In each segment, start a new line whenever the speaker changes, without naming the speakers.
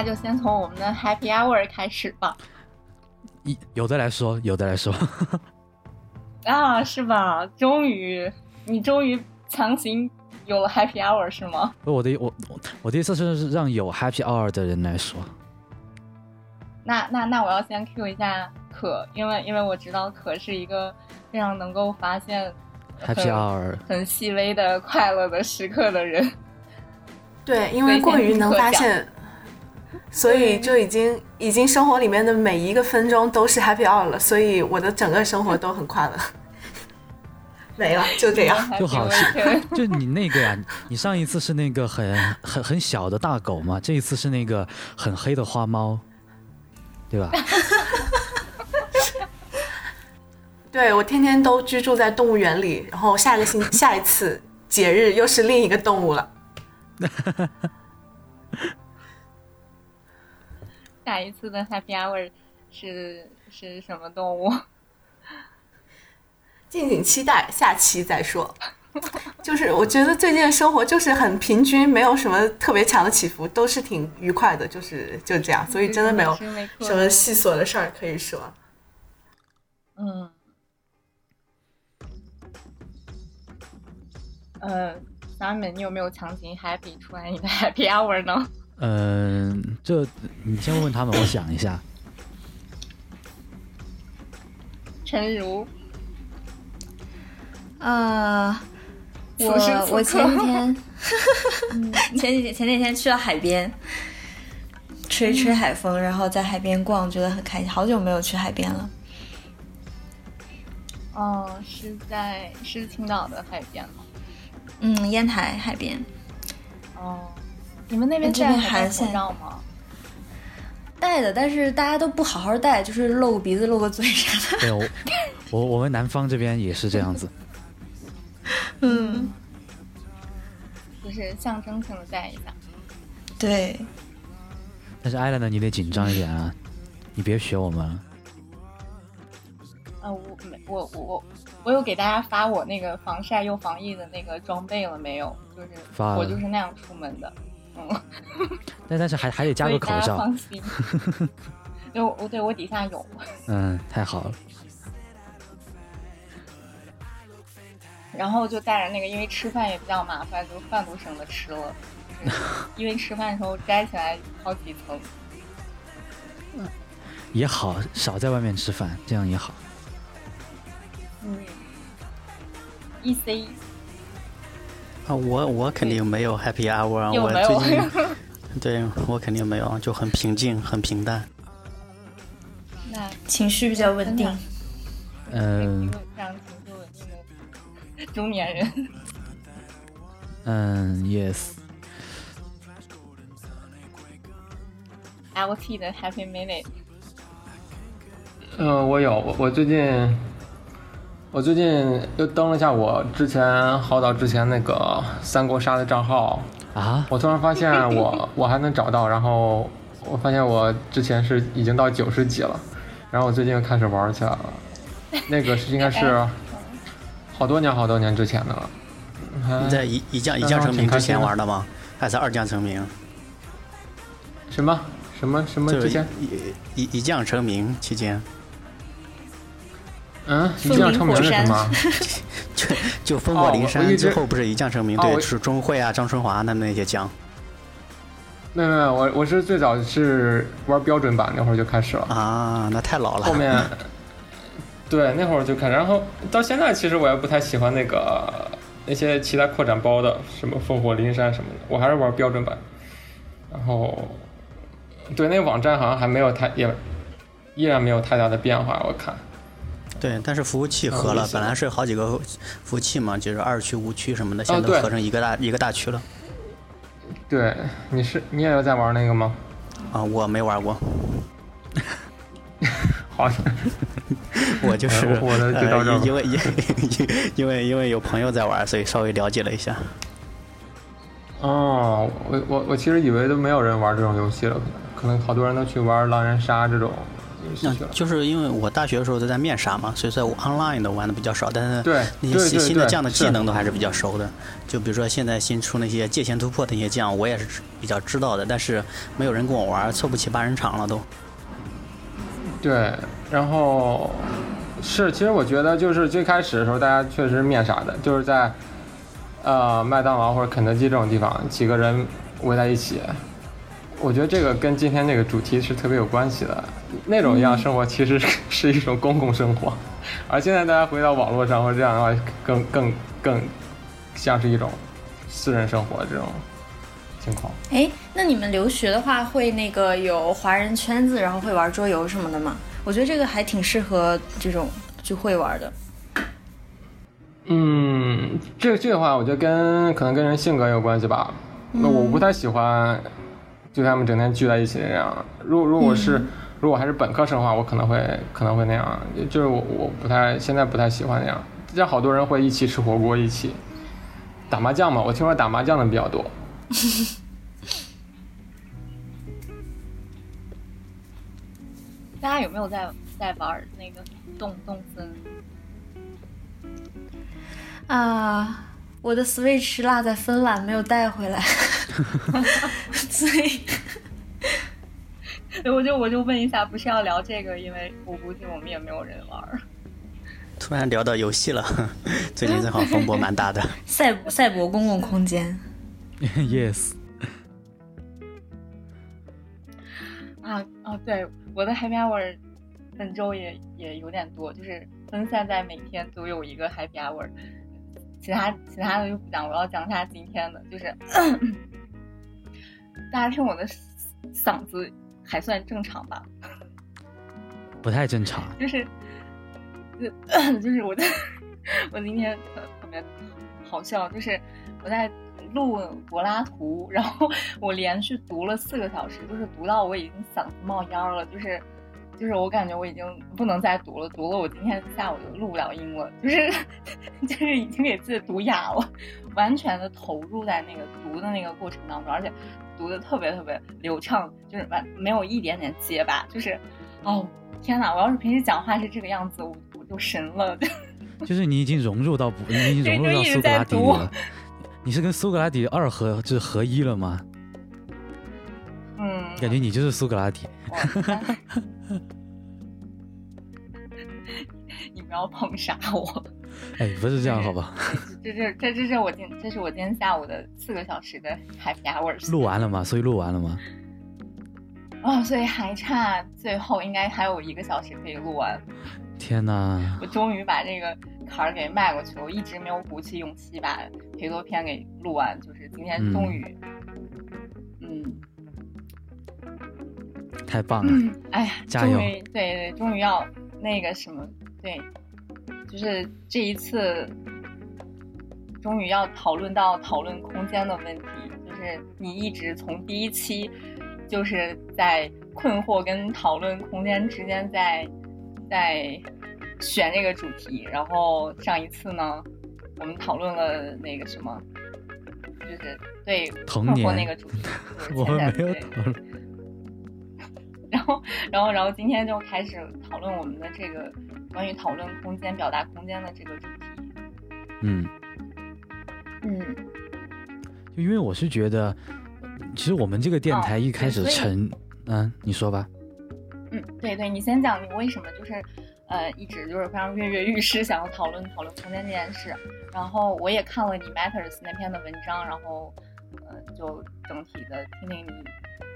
那就先从我们的 Happy Hour 开始吧。
一有的来说，有的来说。
啊，是吧？终于，你终于强行有了 Happy Hour 是吗？
不，我的我我我的意思是让有 Happy Hour 的人来说。
那那那我要先 Q 一下可，因为因为我知道可是一个非常能够发现
Happy Hour
很细微的快乐的时刻的人。
对，因为过于能发现，所以就已经已经生活里面的每一个分钟都是 Happy Hour 了，所以我的整个生活都很快乐。没了，就这样，
就好像 就你那个呀，你上一次是那个很很很小的大狗嘛，这一次是那个很黑的花猫。对吧？
对我天天都居住在动物园里，然后下个星下一次节日又是另一个动物了。
下一次的 Happy Hour 是是什么动物？
敬请期待，下期再说。就是我觉得最近的生活就是很平均，没有什么特别强的起伏，都是挺愉快的，就是就这样，所以真的没有什么细琐的事儿可以说。
嗯，呃，Simon，你有没有强行 happy 出来你的 happy hour 呢？
嗯，这你先问问他们，我想一下。
陈如，
啊。我我 前几天，前几天前几天去了海边，吹吹海风，然后在海边逛，觉得很开心。好久没有去海边了。
哦，是在是青岛的海边吗？
嗯，烟台海边。
哦，你们那边
这边
还
戴口
罩吗？
戴的，但是大家都不好好戴，就是露个鼻子、露个嘴啥
的。对，我我我们南方这边也是这样子。
嗯，
就是象征性的戴一下。
对。
但是艾伦呢，你得紧张一点啊，你别学我们。
啊，我没我我我有给大家发我那个防晒又防疫的那个装备了没有？就是我就是那样出门的。嗯。
但但是还还得加个口罩。
放心。对，我对我底下有。
嗯，太好了。
然后就带着那个，因为吃饭也比较麻烦，就饭都省得吃了。因为吃饭的时候摘起来好几层。
嗯，也好，少在外面吃饭，这样也好。
嗯。E C。
啊，我我肯定没有 Happy Hour，我最近，对我肯定没有，就很平静，很平淡。
那
情绪比较稳定。
嗯。
中年人，
嗯，yes。
L T 的 Happy Minute。
嗯，我有，我我最近，我最近又登了一下我之前好早之前那个三国杀的账号
啊，
我突然发现我 我还能找到，然后我发现我之前是已经到九十级了，然后我最近又开始玩起来了，那个是应该是。好多年好多年之前的了，
你在一一将一将成名之前玩的吗？还是二将成名？
什么什么什么之前？
一一一将成名期间？
嗯，一将成名是什么？
就就烽火临山之后不是一将成名？对，是钟会啊、张春华他们那些将。
没有没有，我我是最早是玩标准版那会儿就开始了
啊，那太老了。
后面。对，那会儿就看，然后到现在其实我也不太喜欢那个那些其他扩展包的，什么烽火临山什么的，我还是玩标准版。然后，对，那个网站好像还没有太也依然没有太大的变化，我看。
对，但是服务器合了，本来是好几个服务器嘛，就是二区、五区什么的，现在都合成一个大一个大区了。
对，你是你也有在玩那个吗？
啊，我没玩过。
好。
我就是
我的就到这
因为因因为因为有朋友在玩，所以稍微了解了一下。
哦，我我我其实以为都没有人玩这种游戏了，可能好多人都去玩狼人杀这种失去了。
就是因为我大学的时候都在面杀嘛，所以说我 online 的玩的比较少，但是
对
那些新新的将的技能都还是比较熟的。就比如说现在新出那些界限突破的那些将，我也是比较知道的，但是没有人跟我玩，凑不齐八人场了都。
对，然后是，其实我觉得就是最开始的时候，大家确实面傻的，就是在呃麦当劳或者肯德基这种地方，几个人围在一起。我觉得这个跟今天这个主题是特别有关系的。那种一样生活其实是一种公共生活，而现在大家回到网络上或者这样的话，更更更像是一种私人生活这种情况。
哎，那你们留学的话，会那个有华人圈子，然后会玩桌游什么的吗？我觉得这个还挺适合这种聚会玩的。
嗯，这个这个话，我觉得跟可能跟人性格有关系吧。那我不太喜欢。就他们整天聚在一起那样。如果如果是如果还是本科生的话，我可能会可能会那样。就是我我不太现在不太喜欢那样。像好多人会一起吃火锅，一起打麻将嘛。我听说打麻将的比较多。
大家有没有在在玩那个动动森？
啊。我的 Switch 落在芬兰，没有带回来，所以，
我就我就问一下，不是要聊这个？因为我估计我们也没有人玩。
突然聊到游戏了，最近正好风波蛮大的。
赛赛博公共空间。
Yes。
啊哦，对，我的 Happy Hour 本周也也有点多，就是分散在每天都有一个 Happy Hour。其他其他的就不讲，我要讲一下今天的，就是 大家听我的嗓子还算正常吧？
不太正常。
就是，就 就是我在，我今天特特别好笑，就是我在录柏拉图，然后我连续读了四个小时，就是读到我已经嗓子冒烟了，就是。就是我感觉我已经不能再读了，读了我今天下午就录不了音了，就是 就是已经给自己读哑了，完全的投入在那个读的那个过程当中，而且读的特别特别流畅，就是完没有一点点结巴，就是哦天哪！我要是平时讲话是这个样子，我我就神了。
就是你已经融入到你已经融入到苏格拉底了，你是跟苏格拉底二合就是合一了吗？
嗯，
感觉你就是苏格拉底。
你不要捧杀我！
哎，不是这样，好吧？
这这这这是我今这是我今天下午的四个小时的 happy hours。
录完了吗？所以录完了吗？
哦，所以还差最后应该还有一个小时可以录完。
天哪！
我终于把这个坎儿给迈过去了。我一直没有鼓起勇气把裴多篇给录完，就是今天终于，嗯。
太棒了！
哎呀，
加油！
对对，终于要那个什么，对，就是这一次，终于要讨论到讨论空间的问题。就是你一直从第一期就是在困惑跟讨论空间之间，在在选这个主题。然后上一次呢，我们讨论了那个什么，就是对困惑那个主题，
我们没有讨论。
然后，然后，然后今天就开始讨论我们的这个关于讨论空间、表达空间的这个主题。
嗯，
嗯，
就因为我是觉得，其实我们这个电台一开始成，嗯，你说吧。
嗯，对对，你先讲你为什么就是呃一直就是非常跃跃欲试，想要讨论讨论空间这件事。然后我也看了你 Matters 那篇的文章，然后呃就整体的听听你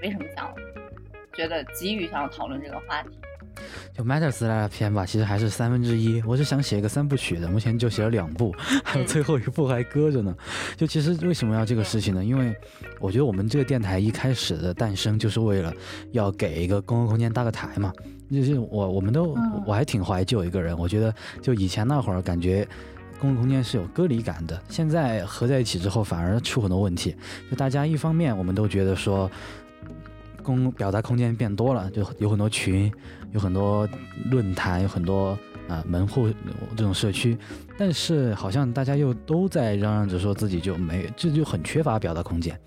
为什么想。觉得急于想要讨论这个话题，
就 Matters 那篇吧，其实还是三分之一。我是想写一个三部曲的，目前就写了两部，还有最后一部还搁着呢。就其实为什么要这个事情呢？因为我觉得我们这个电台一开始的诞生就是为了要给一个公共空间搭个台嘛。就是我我们都我还挺怀旧一个人，我觉得就以前那会儿感觉公共空间是有隔离感的，现在合在一起之后反而出很多问题。就大家一方面我们都觉得说。公表达空间变多了，就有很多群，有很多论坛，有很多啊门户这种社区，但是好像大家又都在嚷嚷着说自己就没，这就很缺乏表达空间。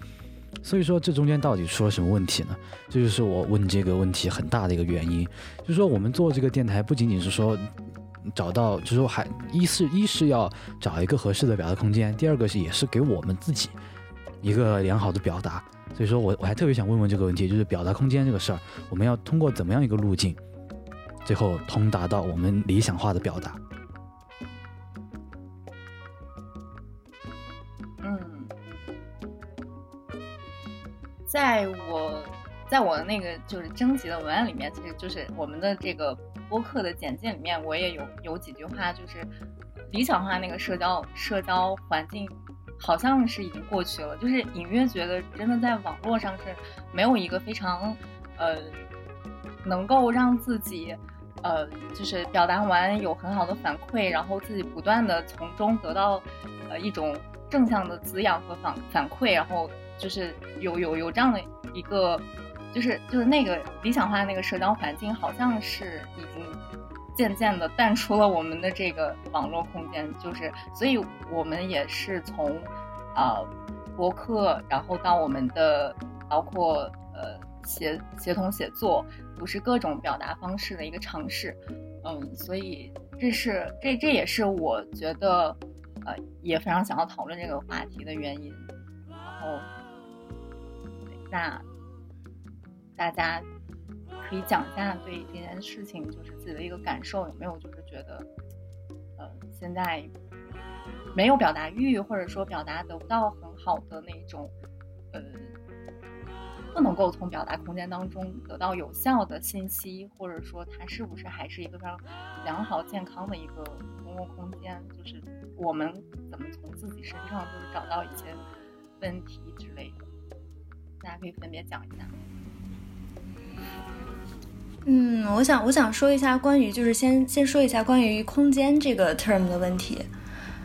所以说这中间到底出了什么问题呢？这就是我问这个问题很大的一个原因，就是说我们做这个电台不仅仅是说找到，就是说还一是一是要找一个合适的表达空间，第二个是也是给我们自己一个良好的表达。所以说我我还特别想问问这个问题，就是表达空间这个事儿，我们要通过怎么样一个路径，最后通达到我们理想化的表达？
嗯在我，在我的那个就是征集的文案里面，其实就是我们的这个播客的简介里面，我也有有几句话，就是理想化那个社交社交环境，好像是已经过去了，就是隐约觉得真的在网络上是没有一个非常呃能够让自己呃就是表达完有很好的反馈，然后自己不断的从中得到呃一种正向的滋养和反反馈，然后。就是有有有这样的一个，就是就是那个理想化那个社交环境，好像是已经渐渐的淡出了我们的这个网络空间。就是，所以我们也是从啊博客，然后到我们的包括呃协协同写作，不是各种表达方式的一个尝试。嗯，所以这是这这也是我觉得呃也非常想要讨论这个话题的原因。然后。那大家可以讲一下对这件事情，就是自己的一个感受，有没有就是觉得，呃，现在没有表达欲，或者说表达得不到很好的那种，呃，不能够从表达空间当中得到有效的信息，或者说它是不是还是一个非常良好健康的一个公共空间？就是我们怎么从自己身上就是找到一些问题之类的。大家可以分别讲一下。
嗯，我想我想说一下关于就是先先说一下关于空间这个 term 的问题。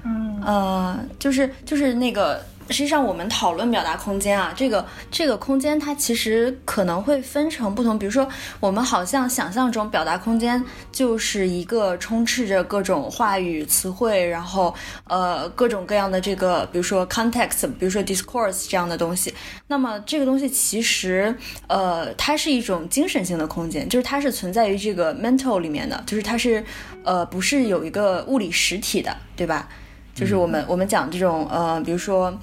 嗯，
呃，就是就是那个。实际上，我们讨论表达空间啊，这个这个空间它其实可能会分成不同。比如说，我们好像想象中表达空间就是一个充斥着各种话语词汇，然后呃各种各样的这个，比如说 context，比如说 discourse 这样的东西。那么这个东西其实呃它是一种精神性的空间，就是它是存在于这个 mental 里面的，就是它是呃不是有一个物理实体的，对吧？就是我们我们讲这种呃，比如说。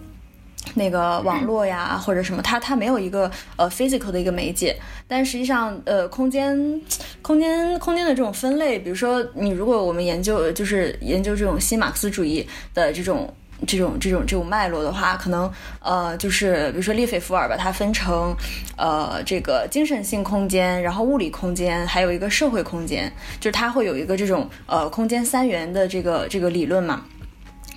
那个网络呀，或者什么，它它没有一个呃 physical 的一个媒介，但实际上呃空间空间空间的这种分类，比如说你如果我们研究就是研究这种新马克思主义的这种这种这种这种脉络的话，可能呃就是比如说列斐福尔把它分成呃这个精神性空间，然后物理空间，还有一个社会空间，就是它会有一个这种呃空间三元的这个这个理论嘛。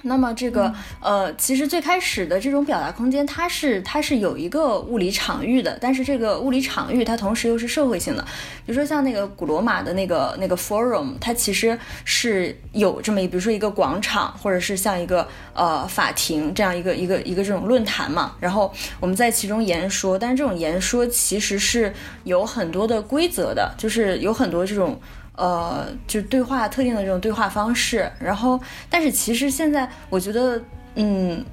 那么这个呃，其实最开始的这种表达空间，它是它是有一个物理场域的，但是这个物理场域它同时又是社会性的。比如说像那个古罗马的那个那个 forum，它其实是有这么一，比如说一个广场，或者是像一个呃法庭这样一个一个一个这种论坛嘛。然后我们在其中言说，但是这种言说其实是有很多的规则的，就是有很多这种。呃，就对话特定的这种对话方式，然后，但是其实现在我觉得，嗯，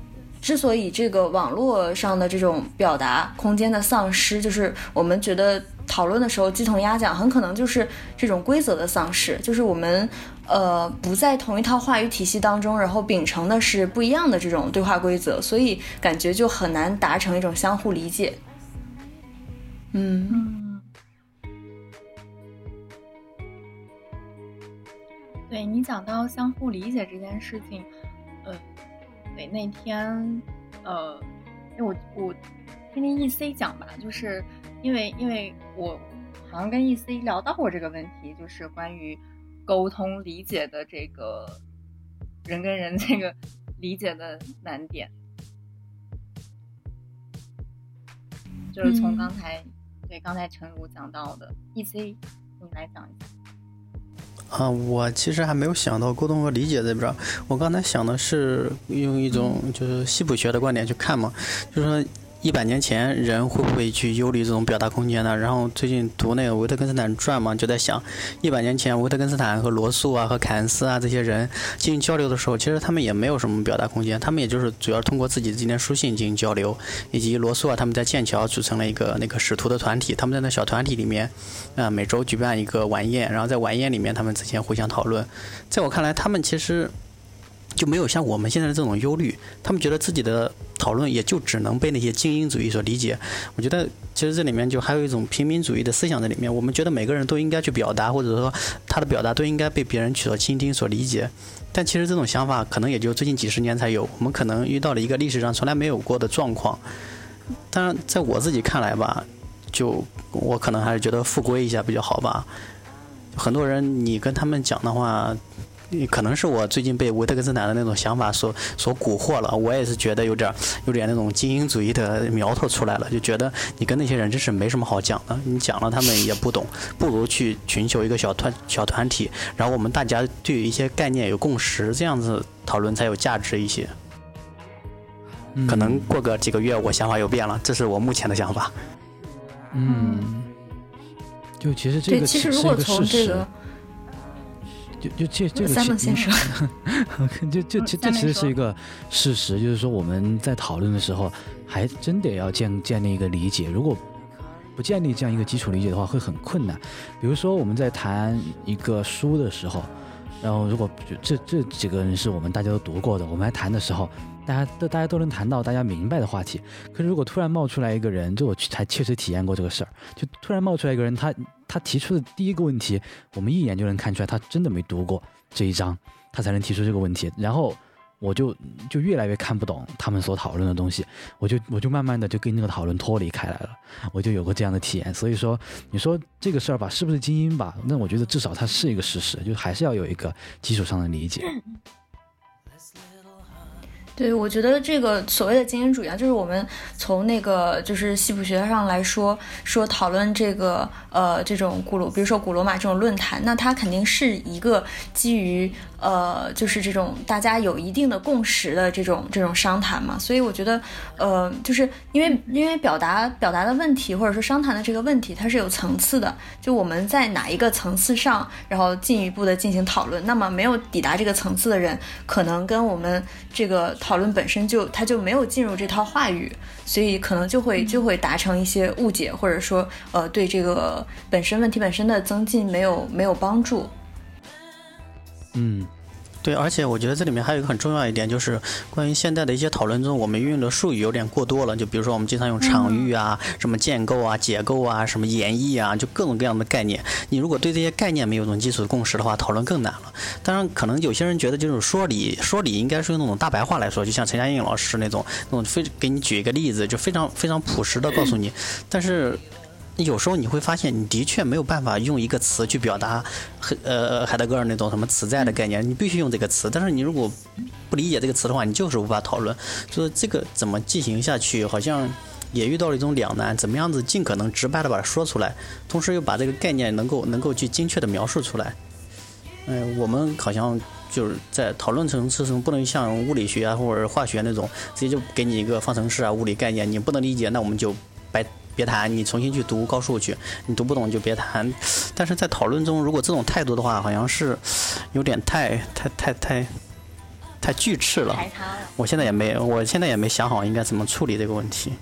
之所以这个网络上的这种表达空间的丧失，就是我们觉得讨论的时候鸡同鸭讲，很可能就是这种规则的丧失，就是我们呃不在同一套话语体系当中，然后秉承的是不一样的这种对话规则，所以感觉就很难达成一种相互理解。嗯。
对你讲到相互理解这件事情，呃，对那天，呃，因为我我听听 E C 讲吧，就是因为因为我好像跟 E C 聊到过这个问题，就是关于沟通理解的这个人跟人这个理解的难点，就是从刚才对刚才陈如讲到的 E C，你来讲一下。
啊，我其实还没有想到沟通和理解这边。我刚才想的是用一种就是西普学的观点去看嘛，就是说一百年前人会不会去忧虑这种表达空间呢？然后最近读那个维特根斯坦传嘛，就在想，一百年前维特根斯坦和罗素啊和凯恩斯啊这些人进行交流的时候，其实他们也没有什么表达空间，他们也就是主要通过自己的这些书信进行交流，以及罗素啊他们在剑桥组成了一个那个使徒的团体，他们在那小团体里面，啊每周举办一个晚宴，然后在晚宴里面他们之间互相讨论，在我看来，他们其实。就没有像我们现在的这种忧虑，他们觉得自己的讨论也就只能被那些精英主义所理解。我觉得其实这里面就还有一种平民主义的思想在里面。我们觉得每个人都应该去表达，或者说他的表达都应该被别人去所倾听、所理解。但其实这种想法可能也就最近几十年才有。我们可能遇到了一个历史上从来没有过的状况。当然，在我自己看来吧，就我可能还是觉得复归一下比较好吧。很多人你跟他们讲的话。可能是我最近被维特根斯坦的那种想法所所蛊惑了，我也是觉得有点有点那种精英主义的苗头出来了，就觉得你跟那些人真是没什么好讲的，你讲了他们也不懂，不如去寻求一个小团小团体，然后我们大家对一些概念有共识，这样子讨论才有价值一些。可能过个几个月，我想法又变了，这是我目前的想法。
嗯，就其实这个
其实如果从这个。
就就这这个其实，就就这这其实是一个事实，就是说我们在讨论的时候，还真得要建建立一个理解。如果不建立这样一个基础理解的话，会很困难。比如说我们在谈一个书的时候，然后如果这这几个人是我们大家都读过的，我们来谈的时候。大家都大家都能谈到大家明白的话题，可是如果突然冒出来一个人，就我才确实体验过这个事儿，就突然冒出来一个人，他他提出的第一个问题，我们一眼就能看出来他真的没读过这一章，他才能提出这个问题，然后我就就越来越看不懂他们所讨论的东西，我就我就慢慢的就跟那个讨论脱离开来了，我就有过这样的体验，所以说你说这个事儿吧，是不是精英吧？那我觉得至少它是一个事实，就还是要有一个基础上的理解。
对，我觉得这个所谓的精英主义啊，就是我们从那个就是西普学上来说，说讨论这个呃这种古罗，比如说古罗马这种论坛，那它肯定是一个基于。呃，就是这种大家有一定的共识的这种这种商谈嘛，所以我觉得，呃，就是因为因为表达表达的问题或者说商谈的这个问题，它是有层次的，就我们在哪一个层次上，然后进一步的进行讨论，那么没有抵达这个层次的人，可能跟我们这个讨论本身就他就没有进入这套话语，所以可能就会就会达成一些误解，或者说呃对这个本身问题本身的增进没有没有帮助。
嗯，
对，而且我觉得这里面还有一个很重要一点，就是关于现在的一些讨论中，我们运用的术语有点过多了。就比如说，我们经常用场域啊、什么建构啊、结构啊、什么演绎啊，就各种各样的概念。你如果对这些概念没有一种基础的共识的话，讨论更难了。当然，可能有些人觉得，就是说理说理应该是用那种大白话来说，就像陈嘉映老师那种那种非给你举一个例子，就非常非常朴实的告诉你。但是。有时候你会发现，你的确没有办法用一个词去表达，呃，海德格尔那种什么词在的概念，你必须用这个词。但是你如果不理解这个词的话，你就是无法讨论。所以这个怎么进行下去，好像也遇到了一种两难：怎么样子尽可能直白的把它说出来，同时又把这个概念能够能够去精确的描述出来。嗯，我们好像就是在讨论层次中，不能像物理学啊或者化学那种，直接就给你一个方程式啊物理概念，你不能理解，那我们就白。别谈，你重新去读高数去，你读不懂就别谈。但是在讨论中，如果这种态度的话，好像是有点太太太太太巨斥了。我现在也没，我现在也没想好应该怎么处理这个问题。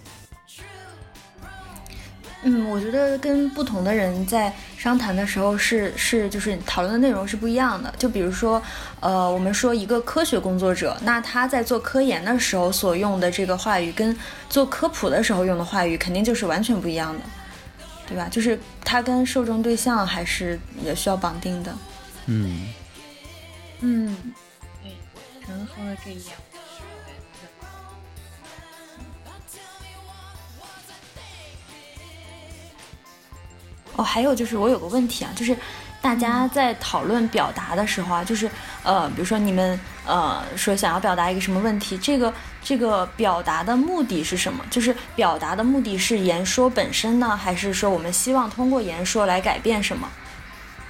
嗯，我觉得跟不同的人在商谈的时候是是就是讨论的内容是不一样的。就比如说，呃，我们说一个科学工作者，那他在做科研的时候所用的这个话语，跟做科普的时候用的话语，肯定就是完全不一样的，对吧？就是他跟受众对象还是也需要绑定的。
嗯
嗯，对，陈说这一点。
哦，还有就是我有个问题啊，就是大家在讨论表达的时候啊，就是呃，比如说你们呃说想要表达一个什么问题，这个这个表达的目的是什么？就是表达的目的是言说本身呢，还是说我们希望通过言说来改变什么？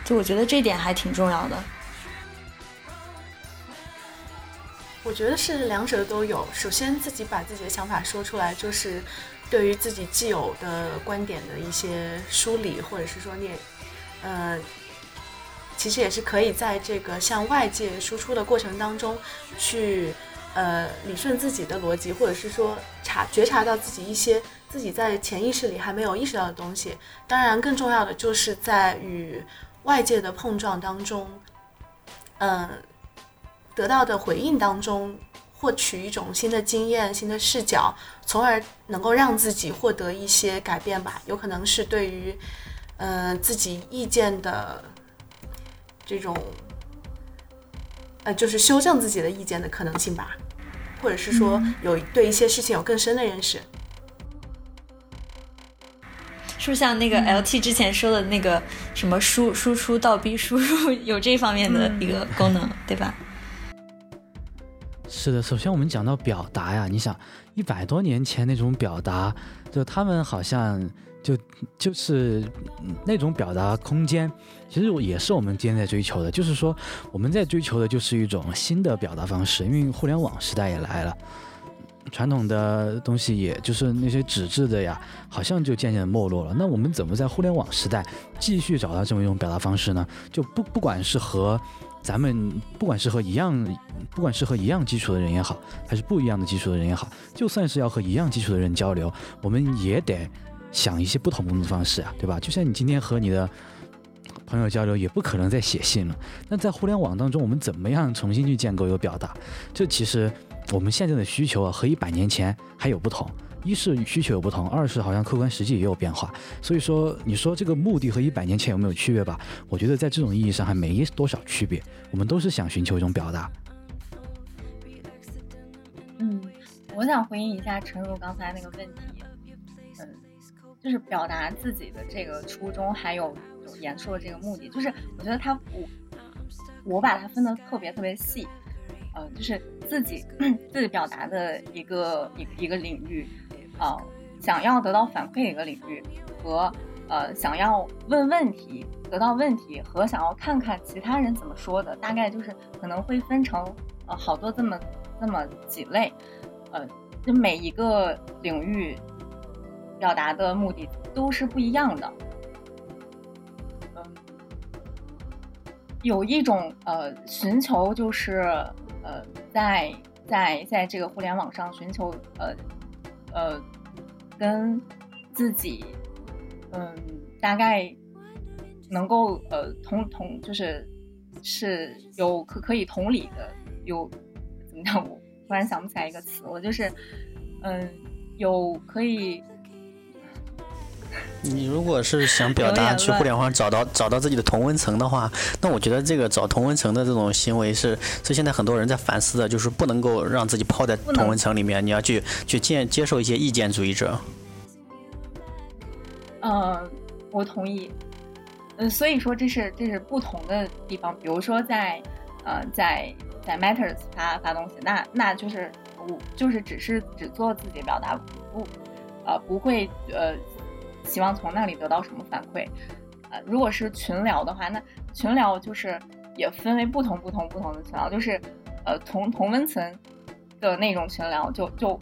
就我觉得这点还挺重要的。
我觉得是两者都有。首先自己把自己的想法说出来，就是。对于自己既有的观点的一些梳理，或者是说你，呃，其实也是可以在这个向外界输出的过程当中，去呃理顺自己的逻辑，或者是说察觉察到自己一些自己在潜意识里还没有意识到的东西。当然，更重要的就是在与外界的碰撞当中，嗯，得到的回应当中。获取一种新的经验、新的视角，从而能够让自己获得一些改变吧。有可能是对于，呃，自己意见的这种，呃，就是修正自己的意见的可能性吧，或者是说有对一些事情有更深的认识。
是不是像那个 LT 之前说的那个什么输输出倒逼输入，有这方面的一个功能，对吧？
是的，首先我们讲到表达呀，你想一百多年前那种表达，就他们好像就就是那种表达空间，其实也是我们今天在追求的，就是说我们在追求的就是一种新的表达方式，因为互联网时代也来了，传统的东西也就是那些纸质的呀，好像就渐渐没落了。那我们怎么在互联网时代继续找到这么一种表达方式呢？就不不管是和咱们不管是和一样，不管是和一样基础的人也好，还是不一样的基础的人也好，就算是要和一样基础的人交流，我们也得想一些不同的方式啊，对吧？就像你今天和你的朋友交流，也不可能再写信了。那在互联网当中，我们怎么样重新去建构一个表达？这其实我们现在的需求啊，和一百年前还有不同。一是需求有不同，二是好像客观实际也有变化。所以说，你说这个目的和一百年前有没有区别吧？我觉得在这种意义上还没多少区别。我们都是想寻求一种表达。
嗯，我想回应一下陈如刚才那个问题，嗯，就是表达自己的这个初衷，还有演说的这个目的，就是我觉得他我我把它分的特别特别细，呃，就是自己 自己表达的一个一一个领域。呃，想要得到反馈的一个领域，和呃想要问问题得到问题，和想要看看其他人怎么说的，大概就是可能会分成呃好多这么这么几类，呃，就每一个领域表达的目的都是不一样的。嗯，有一种呃寻求就是呃在在在这个互联网上寻求呃。呃，跟自己，嗯，大概能够呃同同就是是有可可以同理的，有怎么讲？我突然想不起来一个词，我就是嗯，有可以。
你如果是想表达去互联网找到找到自己的同温层的话，那我觉得这个找同温层的这种行为是是现在很多人在反思的，就是不能够让自己泡在同温层里面，你要去去接接受一些意见主义者。
嗯，我同意。嗯，所以说这是这是不同的地方，比如说在呃在在 Matters 发发东西，那那就是我就是只是只做自己表达，不呃不会呃。希望从那里得到什么反馈？呃，如果是群聊的话，那群聊就是也分为不同不同不同的群聊，就是呃同同温层的那种群聊，就就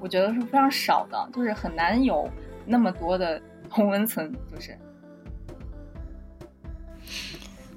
我觉得是非常少的，就是很难有那么多的同温层，就是。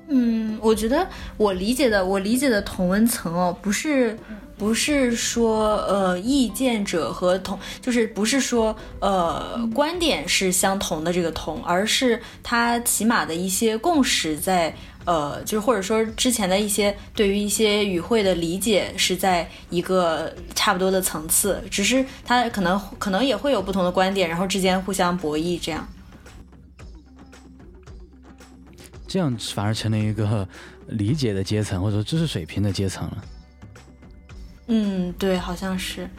嗯，我觉得我理解的我理解的同温层哦，不是。不是说呃，意见者和同就是不是说呃，观点是相同的这个同，而是他起码的一些共识在呃，就是或者说之前的一些对于一些语汇的理解是在一个差不多的层次，只是他可能可能也会有不同的观点，然后之间互相博弈这样，
这样反而成了一个理解的阶层或者说知识水平的阶层了。
嗯，对，好像是。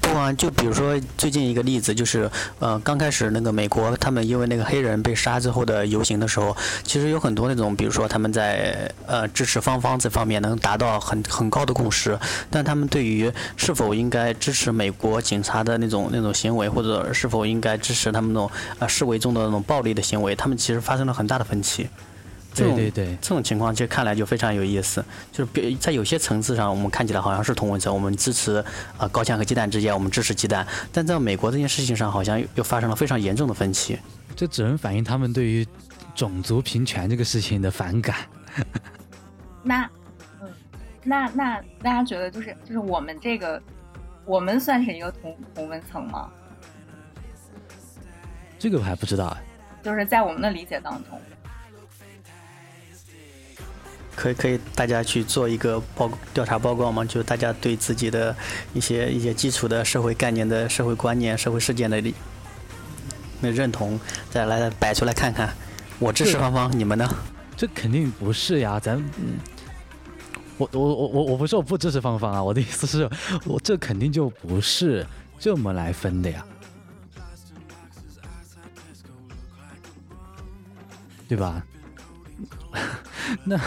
不啊，就比如说最近一个例子，就是呃，刚开始那个美国他们因为那个黑人被杀之后的游行的时候，其实有很多那种，比如说他们在呃支持方方这方面能达到很很高的共识，但他们对于是否应该支持美国警察的那种那种行为，或者是否应该支持他们那种呃示威中的那种暴力的行为，他们其实发生了很大的分歧。这种
对对对，
这种情况就看来就非常有意思，就是别在有些层次上，我们看起来好像是同文层，我们支持呃高墙和鸡蛋之间，我们支持鸡蛋，但在美国这件事情上，好像又发生了非常严重的分歧。
这只能反映他们对于种族平权这个事情的反感。
那，嗯，那那大家觉得就是就是我们这个，我们算是一个同同文层吗？
这个我还不知道哎。
就是在我们的理解当中。
可以可以，大家去做一个报调查报告吗？就大家对自己的一些一些基础的社会概念的社会观念、社会事件的那认同，再来摆出来看看。我支持芳芳，你们呢？
这肯定不是呀，咱嗯，我我我我我不是我不支持芳芳啊，我的意思是，我这肯定就不是这么来分的呀，对吧？那。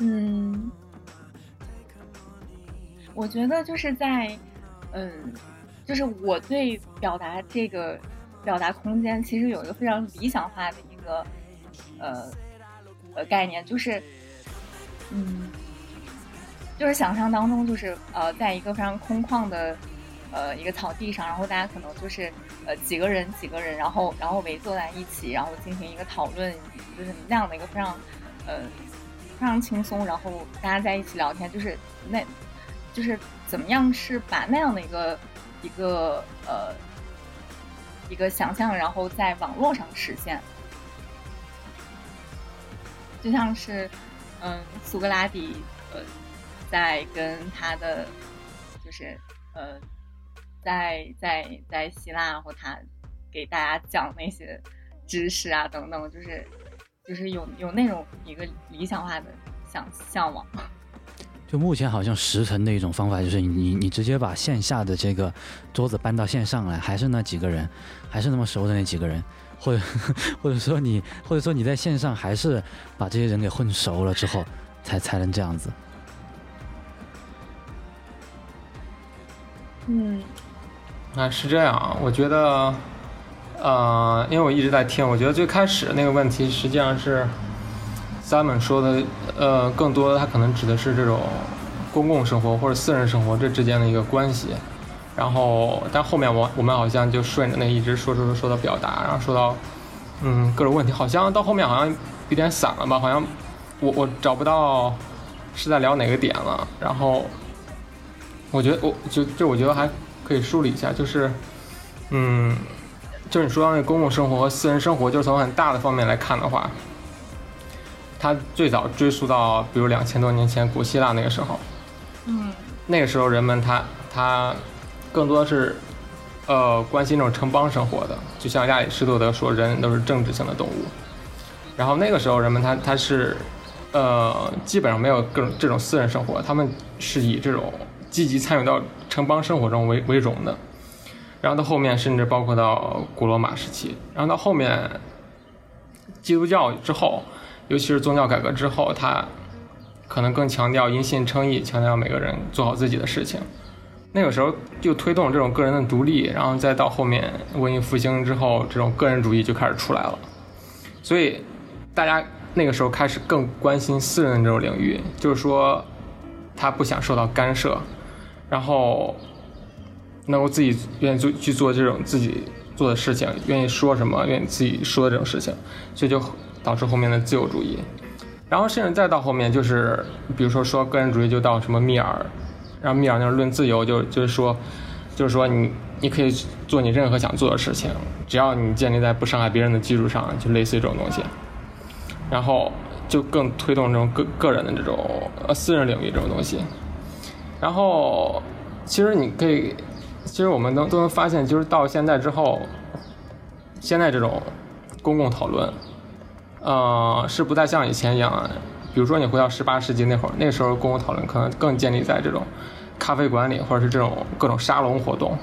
嗯，我觉得就是在，嗯，就是我对表达这个表达空间，其实有一个非常理想化的一个呃呃概念，就是，嗯，就是想象当中，就是呃，在一个非常空旷的呃一个草地上，然后大家可能就是呃几个人几个人，然后然后围坐在一起，然后进行一个讨论，就是那样的一个非常呃。非常轻松，然后大家在一起聊天，就是那，就是怎么样是把那样的一个一个呃一个想象，然后在网络上实现，就像是嗯苏格拉底呃在跟他的就是呃在在在希腊或他给大家讲那些知识啊等等，就是。就是有有那种一个理想化的想向往，
就目前好像实成的一种方法，就是你你直接把线下的这个桌子搬到线上来，还是那几个人，还是那么熟的那几个人，或者 或者说你或者说你在线上还是把这些人给混熟了之后，才才能这样子。
嗯，
啊是这样啊，我觉得。呃，因为我一直在听，我觉得最开始那个问题实际上是 Simon 说的，呃，更多的他可能指的是这种公共生活或者私人生活这之间的一个关系。然后，但后面我我们好像就顺着那一直说说说到表达，然后说到嗯各种问题，好像到后面好像有点散了吧？好像我我找不到是在聊哪个点了。然后我觉得我就就我觉得还可以梳理一下，就是嗯。就是你说到那公共生活和私人生活，就是从很大的方面来看的话，它最早追溯到比如两千多年前古希腊那个时候，
嗯，
那个时候人们他他更多是呃关心这种城邦生活的，就像亚里士多德说人都是政治性的动物，然后那个时候人们他他是呃基本上没有各种这种私人生活，他们是以这种积极参与到城邦生活中为为荣的。然后到后面，甚至包括到古罗马时期，然后到后面，基督教之后，尤其是宗教改革之后，他可能更强调因信称义，强调每个人做好自己的事情。那个时候就推动这种个人的独立，然后再到后面文艺复兴之后，这种个人主义就开始出来了。所以大家那个时候开始更关心私人的这种领域，就是说他不想受到干涉，然后。能够自己愿意做去做这种自己做的事情，愿意说什么，愿意自己说的这种事情，所以就导致后面的自由主义。然后甚至再到后面，就是比如说说个人主义，就到什么密尔，然后密尔那种论自由，就就是说，就是说你你可以做你任何想做的事情，只要你建立在不伤害别人的基础上，就类似于这种东西。然后就更推动这种个个人的这种呃私人领域这种东西。然后其实你可以。其实我们能都能发现，就是到现在之后，现在这种公共讨论，呃，是不再像以前一样。比如说，你回到十八世纪那会儿，那时候公共讨论可能更建立在这种咖啡馆里，或者是这种各种沙龙活动。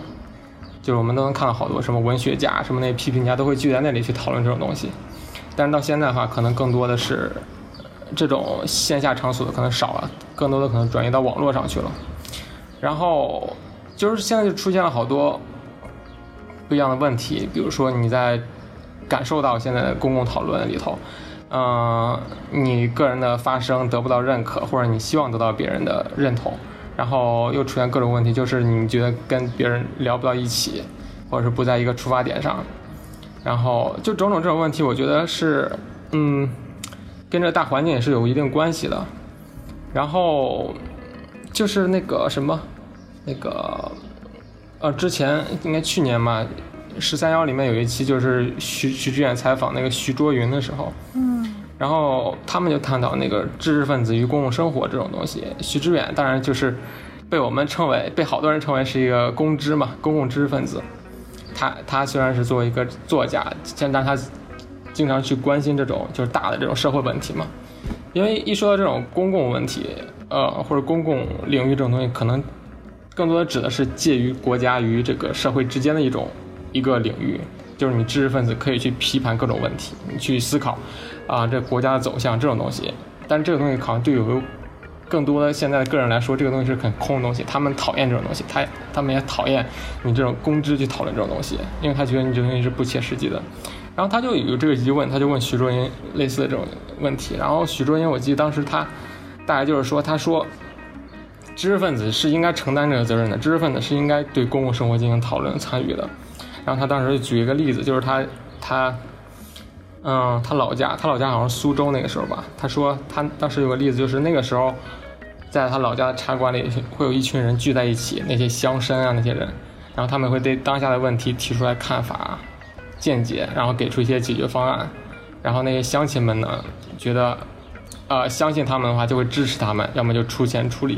就是我们都能看到好多什么文学家、什么那批评家都会聚在那里去讨论这种东西。但是到现在的话，可能更多的是这种线下场所的可能少了，更多的可能转移到网络上去了。然后就是现在就出现了好多不一样的问题，比如说你在感受到现在的公共讨论里头，嗯，你个人的发声得不到认可，或者你希望得到别人的认同，然后又出现各种问题，就是你觉得跟别人聊不到一起，或者是不在一个出发点上，然后就种种这种问题，我觉得是嗯，跟这大环境也是有一定关系的，然后就是那个什么。那个，呃，之前应该去年嘛，十三幺里面有一期就是徐徐志远采访那个徐卓云的时候，
嗯，
然后他们就探讨那个知识分子与公共生活这种东西。徐志远当然就是被我们称为被好多人称为是一个公知嘛，公共知识分子。他他虽然是作为一个作家，但他经常去关心这种就是大的这种社会问题嘛。因为一说到这种公共问题，呃，或者公共领域这种东西，可能。更多的指的是介于国家与这个社会之间的一种一个领域，就是你知识分子可以去批判各种问题，你去思考，啊，这国家的走向这种东西。但是这个东西好像对有更多的现在的个人来说，这个东西是很空的东西，他们讨厌这种东西，他他们也讨厌你这种公知去讨论这种东西，因为他觉得你这东西是不切实际的。然后他就有这个疑问，他就问徐卓英类似的这种问题。然后徐卓英，我记得当时他大概就是说，他说。知识分子是应该承担这个责任的，知识分子是应该对公共生活进行讨论参与的。然后他当时举一个例子，就是他他，嗯，他老家，他老家好像苏州那个时候吧。他说他当时有个例子，就是那个时候，在他老家的茶馆里 会有一群人聚在一起，那些乡绅啊那些人，然后他们会对当下的问题提出来看法、见解，然后给出一些解决方案。然后那些乡亲们呢，觉得，呃，相信他们的话就会支持他们，要么就出钱出力。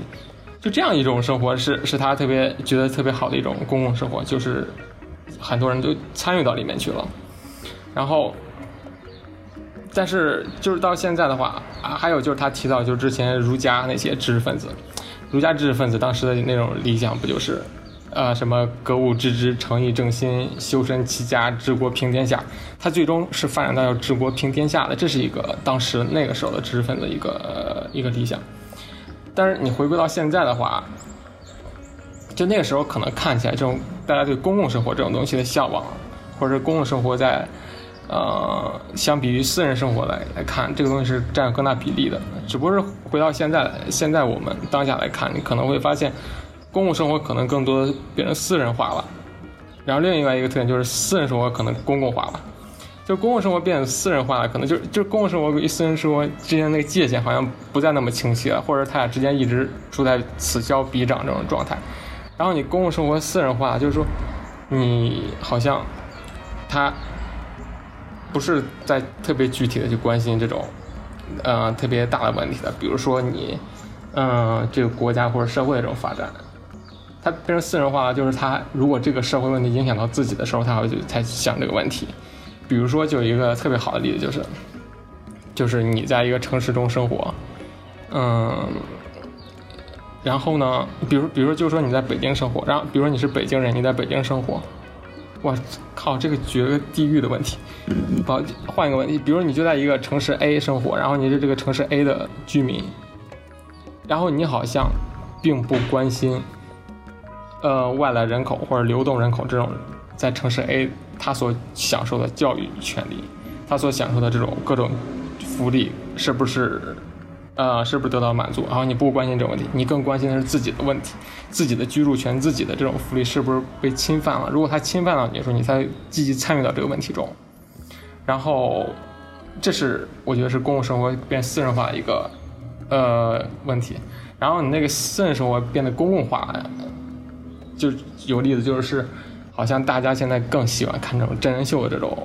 就这样一种生活是是他特别觉得特别好的一种公共生活，就是很多人都参与到里面去了。然后，但是就是到现在的话啊，还有就是他提到，就是之前儒家那些知识分子，儒家知识分子当时的那种理想不就是，呃，什么格物致知、诚意正心、修身齐家、治国平天下？他最终是发展到要治国平天下的，这是一个当时那个时候的知识分子一个一个理想。但是你回归到现在的话，就那个时候可能看起来这种大家对公共生活这种东西的向往，或者是公共生活在，呃，相比于私人生活来来看，这个东西是占有更大比例的。只不过是回到现在，现在我们当下来看，你可能会发现，公共生活可能更多变成私人化了。然后另外一个特点就是私人生活可能公共化了。就公共生活变得私人化了，可能就就公共生活与私人生活之间那个界限好像不再那么清晰了，或者他俩之间一直处在此消彼长这种状态。然后你公共生活私人化，就是说你好像他不是在特别具体的去关心这种呃特别大的问题的，比如说你嗯这个国家或者社会这种发展，它变成私人化了，就是他如果这个社会问题影响到自己的时候，他会去才想这个问题。比如说，就有一个特别好的例子，就是，就是你在一个城市中生活，嗯，然后呢，比如，比如，就说你在北京生活，然后，比如说你是北京人，你在北京生活，我靠，这个绝个地域的问题，不，换一个问题，比如你就在一个城市 A 生活，然后你是这个城市 A 的居民，然后你好像并不关心，呃，外来人口或者流动人口这种在城市 A。他所享受的教育权利，他所享受的这种各种福利，是不是，呃，是不是得到满足？然后你不关心这个问题，你更关心的是自己的问题，自己的居住权，自己的这种福利是不是被侵犯了？如果他侵犯了你，说你才积极参与到这个问题中。然后，这是我觉得是公共生活变私人化的一个呃问题。然后你那个私人生活变得公共化，就有例子就是。好像大家现在更喜欢看这种真人秀的这种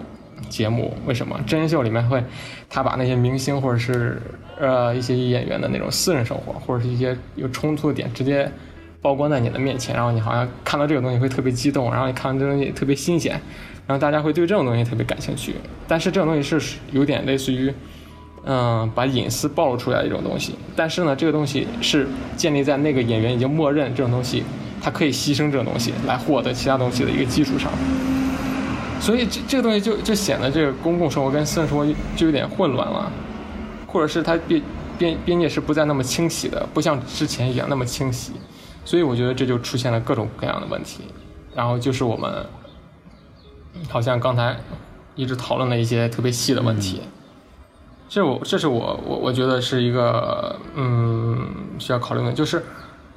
节目，为什么？真人秀里面会，他把那些明星或者是呃一些演员的那种私人生活，或者是一些有冲突的点直接曝光在你的面前，然后你好像看到这个东西会特别激动，然后你看到这东西特别新鲜，然后大家会对这种东西特别感兴趣。但是这种东西是有点类似于，嗯，把隐私暴露出来的一种东西。但是呢，这个东西是建立在那个演员已经默认这种东西。他可以牺牲这个东西来获得其他东西的一个基础上，所以这这个东西就就显得这个公共生活跟私人生活就有点混乱了，或者是它边边边界是不再那么清晰的，不像之前一样那么清晰，所以我觉得这就出现了各种各样的问题，然后就是我们好像刚才一直讨论了一些特别细的问题，这我这是我我我觉得是一个嗯需要考虑的，就是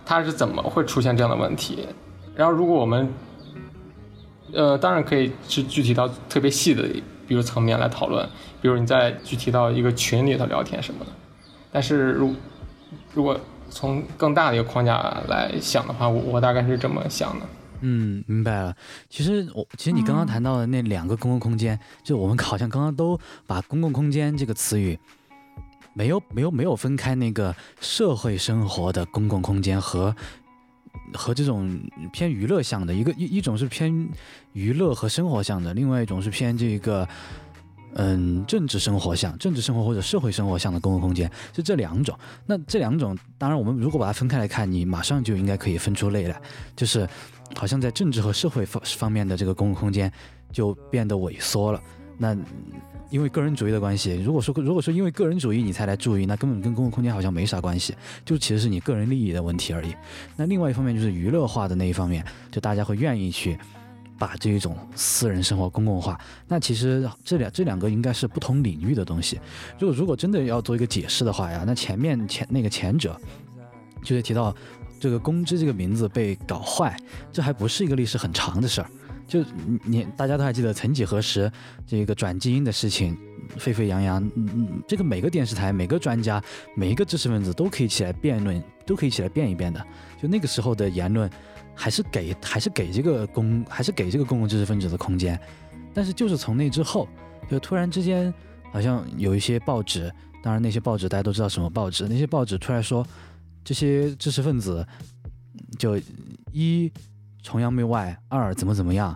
它是怎么会出现这样的问题，然后如果我们呃当然可以是具体到特别细的比如层面来讨论，比如你在具体到一个群里头聊天什么的，但是如如果从更大的一个框架来想的话，我我大概是这么想的。
嗯，明白了。其实我，其实你刚刚谈到的那两个公共空间，就我们好像刚刚都把公共空间这个词语，没有没有没有分开那个社会生活的公共空间和和这种偏娱乐向的一个一一种是偏娱乐和生活向的，另外一种是偏这个。嗯，政治生活向、政治生活或者社会生活向的公共空间是这两种。那这两种，当然我们如果把它分开来看，你马上就应该可以分出类来，就是好像在政治和社会方方面的这个公共空间就变得萎缩了。那因为个人主义的关系，如果说如果说因为个人主义你才来注意，那根本跟公共空间好像没啥关系，就其实是你个人利益的问题而已。那另外一方面就是娱乐化的那一方面，就大家会愿意去。把这一种私人生活公共化，那其实这两这两个应该是不同领域的东西。如果如果真的要做一个解释的话呀，那前面前那个前者，就是提到这个公知这个名字被搞坏，这还不是一个历史很长的事儿。就你大家都还记得曾几何时这个转基因的事情沸沸扬扬，嗯，这个每个电视台、每个专家、每一个知识分子都可以起来辩论，都可以起来辩一辩的。就那个时候的言论。还是给还是给这个公还是给这个公共知识分子的空间，但是就是从那之后，就突然之间好像有一些报纸，当然那些报纸大家都知道什么报纸，那些报纸出来说这些知识分子就一崇洋媚外，二怎么怎么样，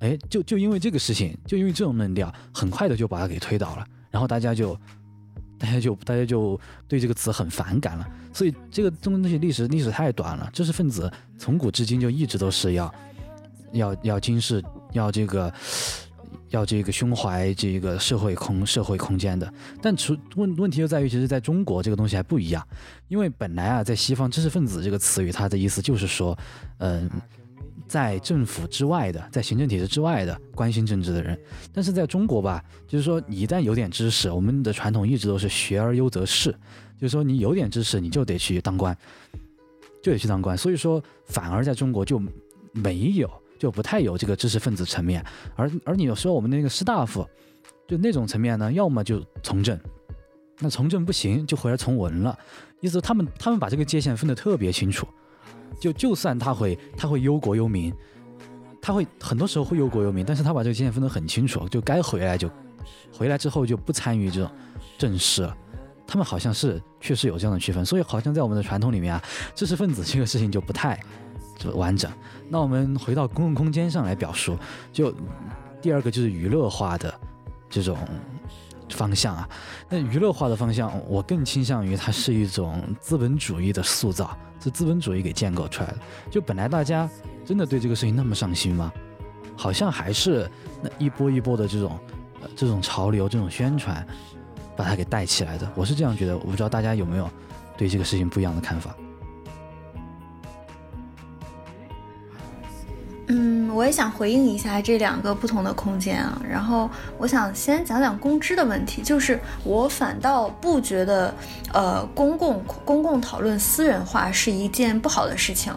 哎，就就因为这个事情，就因为这种论调，很快的就把他给推倒了，然后大家就。大家就大家就对这个词很反感了，所以这个中国东西历史历史太短了。知识分子从古至今就一直都是要要要经世，要这个要这个胸怀这个社会空社会空间的。但出问问题就在于，其实在中国这个东西还不一样，因为本来啊，在西方知识分子这个词语，它的意思就是说，嗯。在政府之外的，在行政体制之外的关心政治的人，但是在中国吧，就是说你一旦有点知识，我们的传统一直都是学而优则仕，就是说你有点知识，你就得去当官，就得去当官。所以说，反而在中国就没有，就不太有这个知识分子层面。而而你有时候我们那个士大夫，就那种层面呢，要么就从政，那从政不行，就回来从文了。意思他们他们把这个界限分得特别清楚。就就算他会他会忧国忧民，他会很多时候会忧国忧民，但是他把这个界限分得很清楚，就该回来就回来之后就不参与这种政事了。他们好像是确实有这样的区分，所以好像在我们的传统里面啊，知识分子这个事情就不太完整。那我们回到公共空间上来表述，就第二个就是娱乐化的这种方向啊。那娱乐化的方向，我更倾向于它是一种资本主义的塑造。是资本主义给建构出来的。就本来大家真的对这个事情那么上心吗？好像还是那一波一波的这种这种潮流、这种宣传，把它给带起来的。我是这样觉得，我不知道大家有没有对这个事情不一样的看法。
嗯，我也想回应一下这两个不同的空间啊。然后我想先讲讲公知的问题，就是我反倒不觉得，呃，公共公共讨论私人化是一件不好的事情，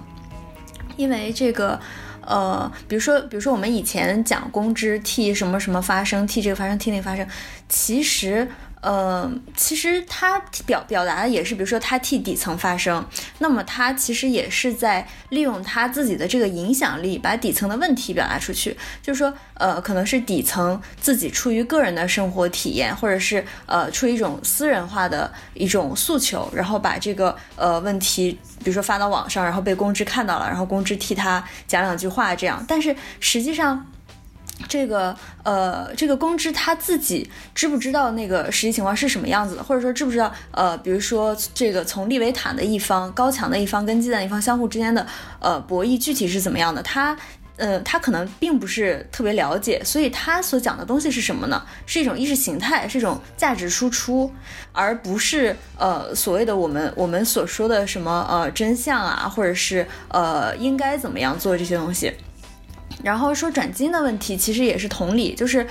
因为这个，呃，比如说，比如说我们以前讲公知替什么什么发声，替这个发声，替那个发声，其实。呃，其实他表表达的也是，比如说他替底层发声，那么他其实也是在利用他自己的这个影响力，把底层的问题表达出去。就是说，呃，可能是底层自己出于个人的生活体验，或者是呃出于一种私人化的一种诉求，然后把这个呃问题，比如说发到网上，然后被公知看到了，然后公知替他讲两句话这样。但是实际上。这个呃，这个公知他自己知不知道那个实际情况是什么样子的，或者说知不知道呃，比如说这个从利维坦的一方、高强的一方跟鸡蛋一方相互之间的呃博弈具体是怎么样的？他呃，他可能并不是特别了解，所以他所讲的东西是什么呢？是一种意识形态，是一种价值输出，而不是呃所谓的我们我们所说的什么呃真相啊，或者是呃应该怎么样做这些东西。然后说转基因的问题，其实也是同理，就是，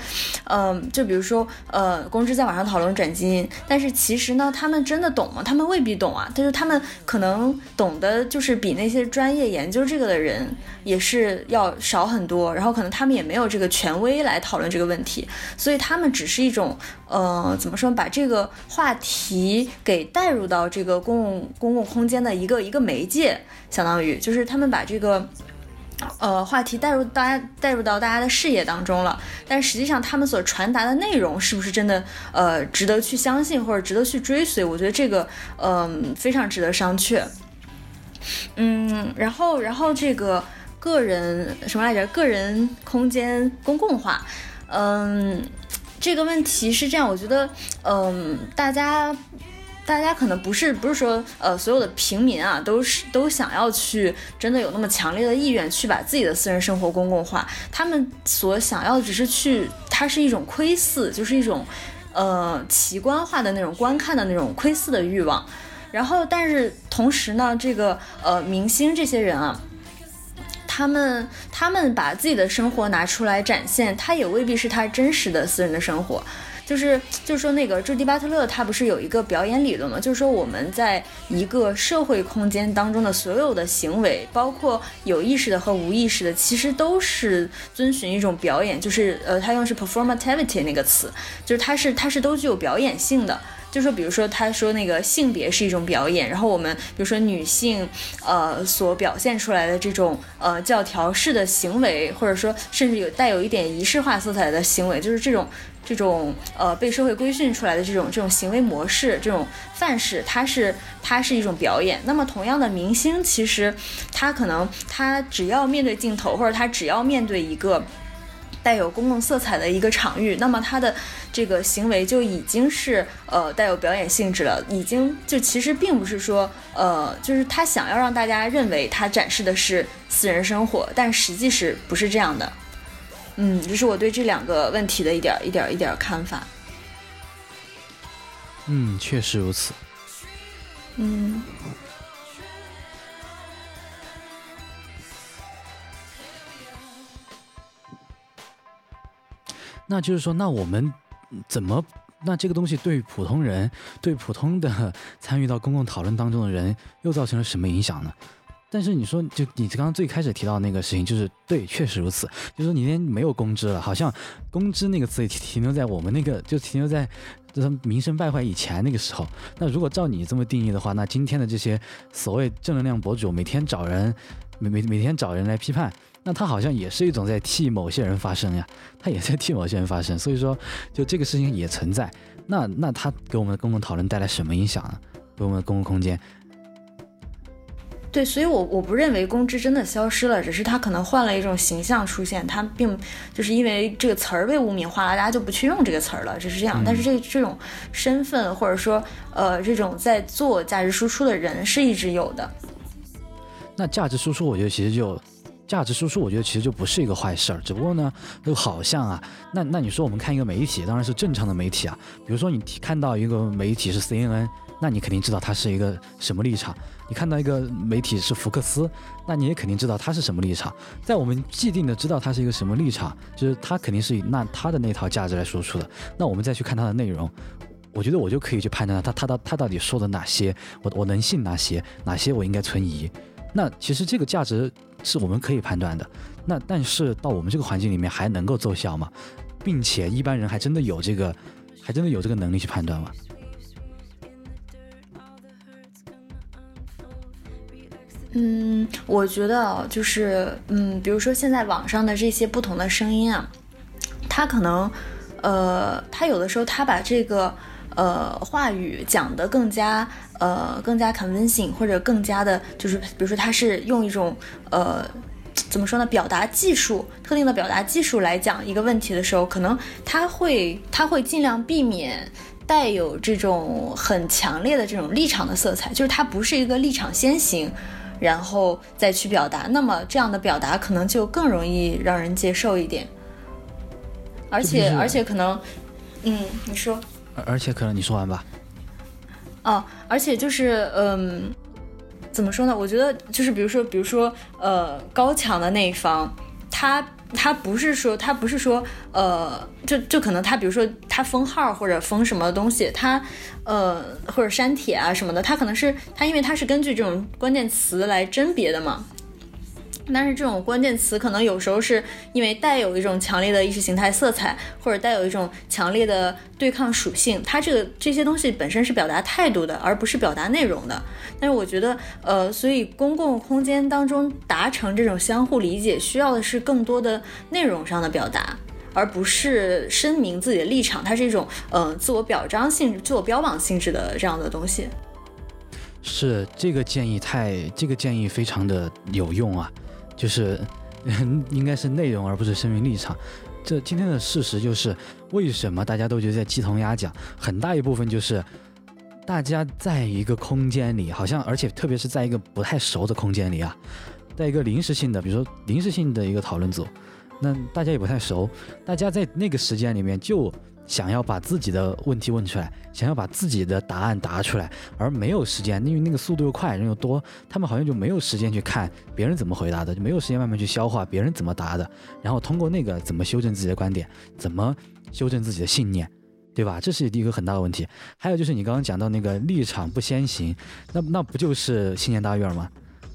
嗯，就比如说，呃，公知在网上讨论转基因，但是其实呢，他们真的懂吗？他们未必懂啊。但是他们可能懂的，就是比那些专业研究这个的人也是要少很多。然后可能他们也没有这个权威来讨论这个问题，所以他们只是一种，呃，怎么说，把这个话题给带入到这个公共公共空间的一个一个媒介，相当于就是他们把这个。呃，话题带入大家带入到大家的视野当中了，但实际上他们所传达的内容是不是真的呃值得去相信或者值得去追随？我觉得这个嗯非常值得商榷。嗯，然后然后这个个人什么来着？个人空间公共化，嗯，这个问题是这样，我觉得嗯大家。大家可能不是不是说，呃，所有的平民啊，都是都想要去真的有那么强烈的意愿去把自己的私人生活公共化。他们所想要的只是去，它是一种窥视，就是一种，呃，奇观化的那种观看的那种窥视的欲望。然后，但是同时呢，这个呃，明星这些人啊，他们他们把自己的生活拿出来展现，他也未必是他真实的私人的生活。就是就是说，那个朱迪巴特勒他不是有一个表演理论吗？就是说，我们在一个社会空间当中的所有的行为，包括有意识的和无意识的，其实都是遵循一种表演。就是呃，他用是 performativity 那个词，就是它是它是都具有表演性的。就说，比如说，他说那个性别是一种表演，然后我们比如说女性，呃，所表现出来的这种呃教条式的行为，或者说甚至有带有一点仪式化色彩的行为，就是这种这种呃被社会规训出来的这种这种行为模式，这种范式，它是它是一种表演。那么同样的，明星其实他可能他只要面对镜头，或者他只要面对一个。带有公共色彩的一个场域，那么他的这个行为就已经是呃带有表演性质了，已经就其实并不是说呃就是他想要让大家认为他展示的是私人生活，但实际是不是这样的？嗯，这是我对这两个问题的一点一点一点看法。
嗯，确实如此。
嗯。
那就是说，那我们怎么？那这个东西对普通人、对普通的 参与到公共讨论当中的人，又造成了什么影响呢？但是你说，就你刚刚最开始提到那个事情，就是对，确实如此。就是说，你连没有公知了，好像公知那个词也停留在我们那个，就停留在就是名声败坏以前那个时候。那如果照你这么定义的话，那今天的这些所谓正能量博主，每天找人，每每每天找人来批判。那他好像也是一种在替某些人发声呀，他也在替某些人发声，所以说，就这个事情也存在。那那他给我们的公共讨论带来什么影响呢？给我们的公共空间？
对，所以我我不认为公知真的消失了，只是他可能换了一种形象出现，他并就是因为这个词儿被污名化了，大家就不去用这个词儿了，只是这样。但是这这种身份或者说呃这种在做价值输出的人是一直有的。
那价值输出，我觉得其实就。价值输出，我觉得其实就不是一个坏事儿，只不过呢，就好像啊，那那你说我们看一个媒体，当然是正常的媒体啊。比如说你看到一个媒体是 CNN，那你肯定知道它是一个什么立场；你看到一个媒体是福克斯，那你也肯定知道它是什么立场。在我们既定的知道它是一个什么立场，就是它肯定是以那它的那套价值来输出的。那我们再去看它的内容，我觉得我就可以去判断它它到它到底说的哪些，我我能信哪些，哪些我应该存疑。那其实这个价值。是我们可以判断的，那但是到我们这个环境里面还能够奏效吗？并且一般人还真的有这个，还真的有这个能力去判断吗？
嗯，我觉得就是，嗯，比如说现在网上的这些不同的声音啊，他可能，呃，他有的时候他把这个，呃，话语讲得更加。呃，更加 convincing，或者更加的，就是比如说，他是用一种呃，怎么说呢，表达技术，特定的表达技术来讲一个问题的时候，可能他会他会尽量避免带有这种很强烈的这种立场的色彩，就是他不是一个立场先行。然后再去表达，那么这样的表达可能就更容易让人接受一点。而且而且可能，嗯，你说，
而且可能你说完吧。
哦，而且就是嗯，怎么说呢？我觉得就是比如说比如说呃，高墙的那一方，他。他不是说，他不是说，呃，就就可能他，比如说他封号或者封什么东西，他，呃，或者删帖啊什么的，他可能是他，因为他是根据这种关键词来甄别的嘛。但是这种关键词可能有时候是因为带有一种强烈的意识形态色彩，或者带有一种强烈的对抗属性，它这个这些东西本身是表达态度的，而不是表达内容的。但是我觉得，呃，所以公共空间当中达成这种相互理解，需要的是更多的内容上的表达，而不是声明自己的立场。它是一种，呃，自我表彰性、自我标榜性质的这样的东西。
是这个建议太，这个建议非常的有用啊。就是，应该是内容而不是声明立场。这今天的事实就是，为什么大家都觉得鸡同鸭讲？很大一部分就是，大家在一个空间里，好像而且特别是在一个不太熟的空间里啊，在一个临时性的，比如说临时性的一个讨论组，那大家也不太熟，大家在那个时间里面就。想要把自己的问题问出来，想要把自己的答案答出来，而没有时间，因为那个速度又快，人又多，他们好像就没有时间去看别人怎么回答的，就没有时间慢慢去消化别人怎么答的，然后通过那个怎么修正自己的观点，怎么修正自己的信念，对吧？这是一个很大的问题。还有就是你刚刚讲到那个立场不先行，那那不就是新年大院吗？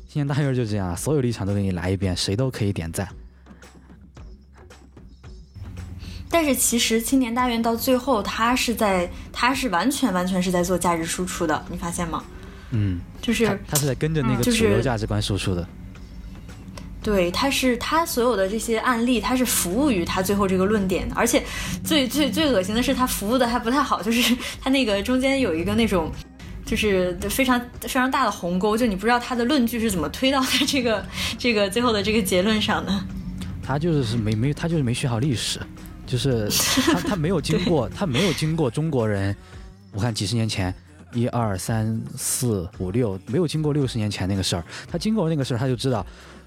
新年大院就这样，所有立场都给你来一遍，谁都可以点赞。
但是其实青年大院到最后，他是在，他是完全完全是在做价值输出的，你发现吗？
嗯，
就是
他是在跟着那个主流价值观输出的。
对，他是他所有的这些案例，他是服务于他最后这个论点的。而且最最最恶心的是，他服务的还不太好，就是 他那个中间有一个那种，就是非常非常大的鸿沟，就你不知道他的论据是怎么推到他这个这个最后的这个结论上的。
他就是是没没他就是没学好历史。就是他，他没有经 过，他没有经过中国人。我看几十年前，一二三四五六，没有经过六十年前那个事儿。他经过那个事儿，他就知道，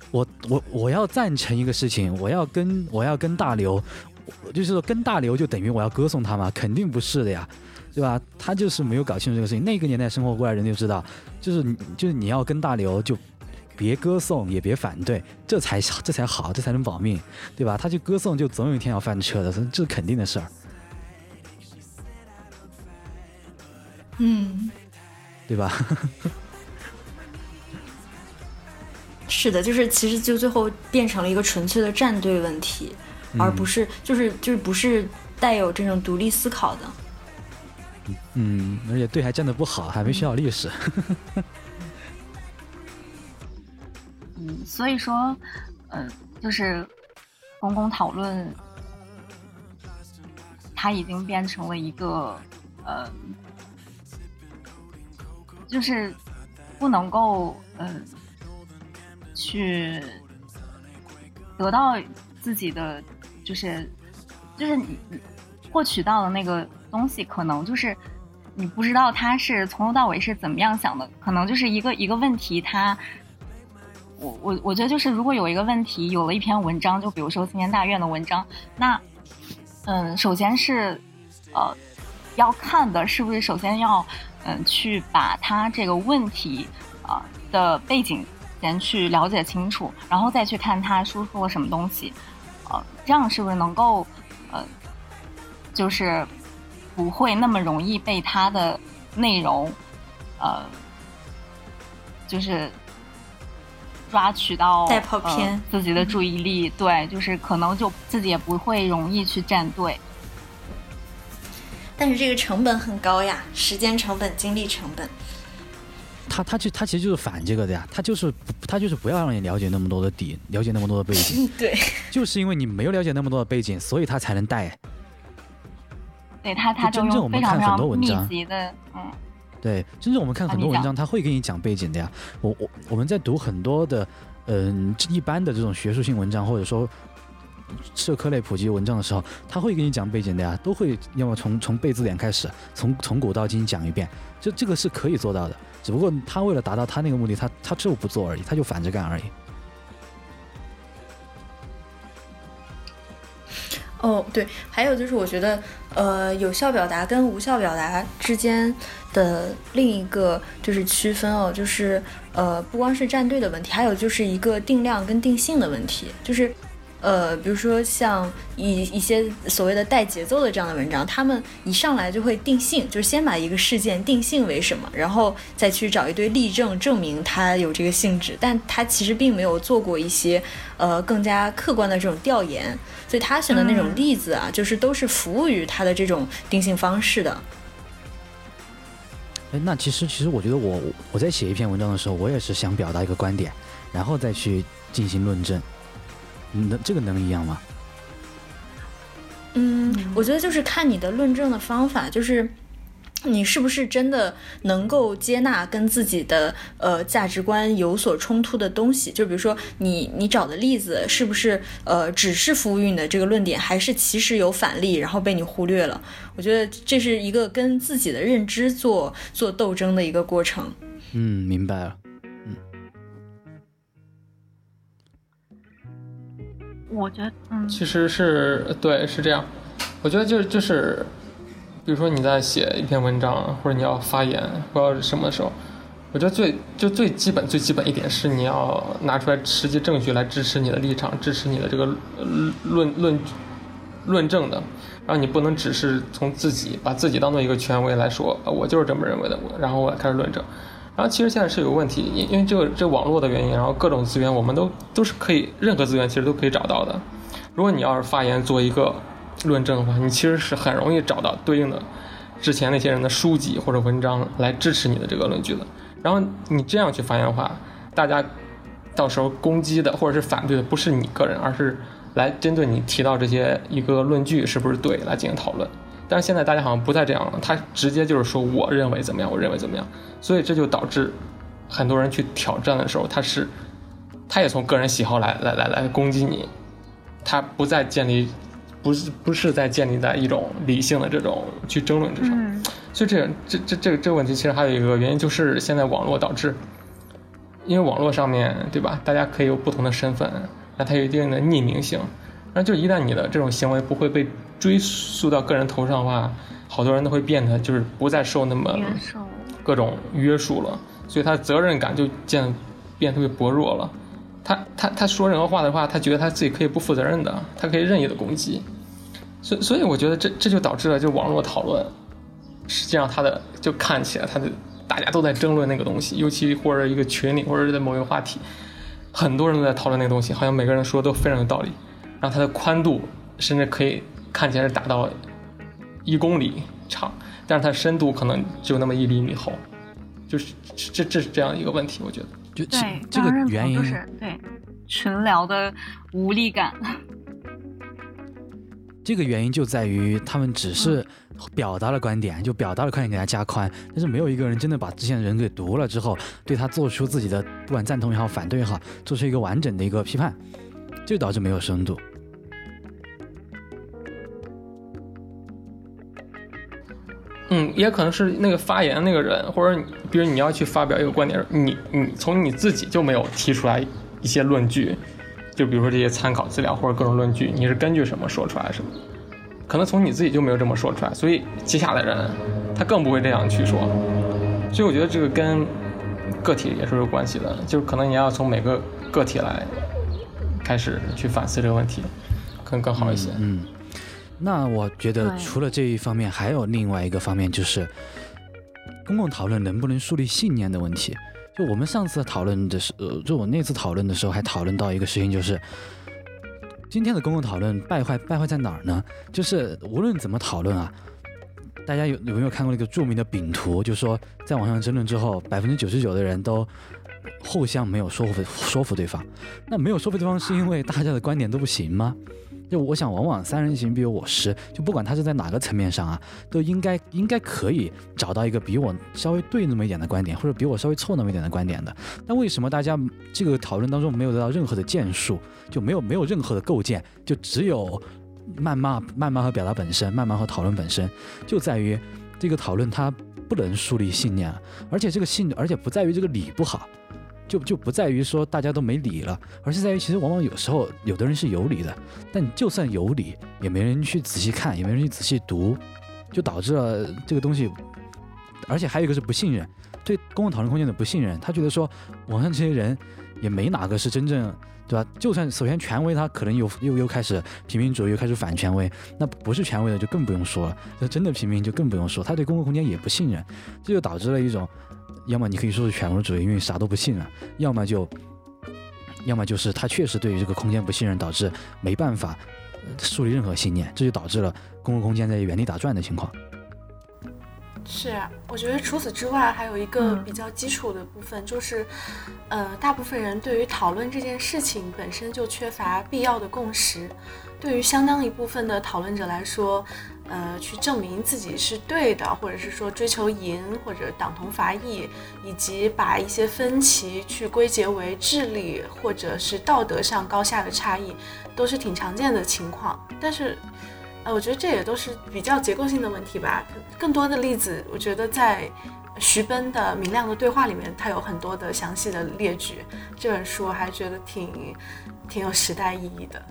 我我我要赞成一个事情，我要跟我要跟大刘，就是说跟大刘就等于我要歌颂他嘛？肯定不是的呀，对吧？他就是没有搞清楚这个事情。那个年代生活过来人就知道，就是你就是你要跟大刘就。别歌颂，也别反对，这才这才好，这才能保命，对吧？他去歌颂，就总有一天要翻车的，这是肯定的事儿。
嗯，
对吧？
是的，就是其实就最后变成了一个纯粹的战队问题，而不是就是就是不是带有这种独立思考的。
嗯，而且队还站的不好，还没学好历史。
嗯，所以说，呃，就是公共讨论，它已经变成了一个，呃，就是不能够，呃，去得到自己的，就是，就是你获取到的那个东西，可能就是你不知道他是从头到尾是怎么样想的，可能就是一个一个问题，他。我我我觉得就是，如果有一个问题，有了一篇文章，就比如说青年大院的文章，那，嗯，首先是，呃，要看的是不是首先要，嗯，去把他这个问题啊的背景先去了解清楚，然后再去看他输出了什么东西，呃，这样是不是能够，呃，就是不会那么容易被他的内容，呃，就是。抓取到
带跑偏
自己的注意力，对，就是可能就自己也不会容易去站队。
但是这个成本很高呀，时间成本、精力成本。
他他就他其实就是反这个的呀，他就是他就是不要让你了解那么多的底，了解那么多的背景。
对，
就是因为你没有了解那么多的背景，所以他才能带。
对他，他
真正我们看很多文章，
嗯。
对，真正我们看很多文章，他会给你讲背景的呀。我我我们在读很多的，嗯，一般的这种学术性文章，或者说社科类普及文章的时候，他会给你讲背景的呀，都会要么从从背字典开始，从从古到今讲一遍，这这个是可以做到的。只不过他为了达到他那个目的，他他就不做而已，他就反着干而已。
哦，对，还有就是我觉得，呃，有效表达跟无效表达之间的另一个就是区分哦，就是呃，不光是站队的问题，还有就是一个定量跟定性的问题，就是。呃，比如说像一一些所谓的带节奏的这样的文章，他们一上来就会定性，就是先把一个事件定性为什么，然后再去找一堆例证证明它有这个性质，但他其实并没有做过一些呃更加客观的这种调研，所以他选的那种例子啊，就是都是服务于他的这种定性方式的。
哎，那其实其实我觉得我我在写一篇文章的时候，我也是想表达一个观点，然后再去进行论证。能这个能一样吗？
嗯，我觉得就是看你的论证的方法，就是你是不是真的能够接纳跟自己的呃价值观有所冲突的东西。就比如说你你找的例子是不是呃只是服务于你的这个论点，还是其实有反例，然后被你忽略了？我觉得这是一个跟自己的认知做做斗争的一个过程。
嗯，明白了。
我觉得，嗯，
其实是对，是这样。我觉得就就是，比如说你在写一篇文章，或者你要发言，不知道什么的时候，我觉得最就最基本最基本一点是你要拿出来实际证据来支持你的立场，支持你的这个论论论证的。然后你不能只是从自己把自己当做一个权威来说，我就是这么认为的，我然后我开始论证。然后其实现在是有问题，因因为这个这网络的原因，然后各种资源我们都都是可以，任何资源其实都可以找到的。如果你要是发言做一个论证的话，你其实是很容易找到对应的之前那些人的书籍或者文章来支持你的这个论据的。然后你这样去发言的话，大家到时候攻击的或者是反对的不是你个人，而是来针对你提到这些一个论据是不是对来进行讨论。但是现在大家好像不再这样了，他直接就是说我认为怎么样，我认为怎么样，所以这就导致很多人去挑战的时候，他是他也从个人喜好来来来来攻击你，他不再建立，不是不是在建立在一种理性的这种去争论之上，所以这这这这个这个问题其实还有一个原因就是现在网络导致，因为网络上面对吧，大家可以有不同的身份，那它有一定的匿名性。那就一旦你的这种行为不会被追溯到个人头上的话，好多人都会变得就是不再受那么各种约束了，所以他责任感就渐变特别薄弱了。他他他说任何话的话，他觉得他自己可以不负责任的，他可以任意的攻击。所以所以我觉得这这就导致了就网络讨论，实际上他的就看起来他的大家都在争论那个东西，尤其或者一个群里或者是在某一个话题，很多人都在讨论那个东西，好像每个人说的都非常有道理。然后它的宽度甚至可以看起来是达到一公里长，但是它深度可能只有那么一厘米厚，就是这这是这样一个问题，我觉得。
就这个原因
就是对群聊的无力感。
这个原因就在于他们只是表达了观点，就表达了观点给他加宽，但是没有一个人真的把之前的人给读了之后，对他做出自己的不管赞同也好，反对也好，做出一个完整的一个批判，就导致没有深度。
嗯，也可能是那个发言那个人，或者比如你要去发表一个观点，你你从你自己就没有提出来一些论据，就比如说这些参考资料或者各种论据，你是根据什么说出来什么？可能从你自己就没有这么说出来，所以接下来人他更不会这样去说。所以我觉得这个跟个体也是有关系的，就是可能你要从每个个体来开始去反思这个问题，可能更好一些。
嗯。那我觉得除了这一方面，还有另外一个方面，就是公共讨论能不能树立信念的问题。就我们上次讨论的时候，就我那次讨论的时候，还讨论到一个事情，就是今天的公共讨论败坏败坏在哪儿呢？就是无论怎么讨论啊，大家有有没有看过那个著名的饼图？就说在网上争论之后，百分之九十九的人都互相没有说服说服对方。那没有说服对方，是因为大家的观点都不行吗？就我想，往往三人行必有我师。就不管他是在哪个层面上啊，都应该应该可以找到一个比我稍微对那么一点的观点，或者比我稍微错那么一点的观点的。但为什么大家这个讨论当中没有得到任何的建树，就没有没有任何的构建，就只有谩骂、谩骂和表达本身，谩骂和讨论本身，就在于这个讨论它不能树立信念，而且这个信，而且不在于这个理不好，就就不在于说大家都没理了，而是在于其实往往有时候有的人是有理的，但你就算有理，也没人去仔细看，也没人去仔细读，就导致了这个东西，而且还有一个是不信任，对公共讨论空间的不信任，他觉得说网上这些人也没哪个是真正。对吧？就算首先权威，他可能又又又开始平民主义，又开始反权威，那不是权威的就更不用说了。那真的平民就更不用说，他对公共空间也不信任，这就导致了一种，要么你可以说是犬儒主义，因为啥都不信任；要么就，要么就是他确实对于这个空间不信任，导致没办法树立任何信念，这就导致了公共空间在原地打转的情况。
是，我觉得除此之外，还有一个比较基础的部分，就是，呃，大部分人对于讨论这件事情本身就缺乏必要的共识。对于相当一部分的讨论者来说，呃，去证明自己是对的，或者是说追求赢，或者党同伐异，以及把一些分歧去归结为智力或者是道德上高下的差异，都是挺常见的情况。但是，呃，我觉得这也都是比较结构性的问题吧。更多的例子，我觉得在徐奔的《明亮的对话》里面，他有很多的详细的列举。这本书还觉得挺挺有时代意义的。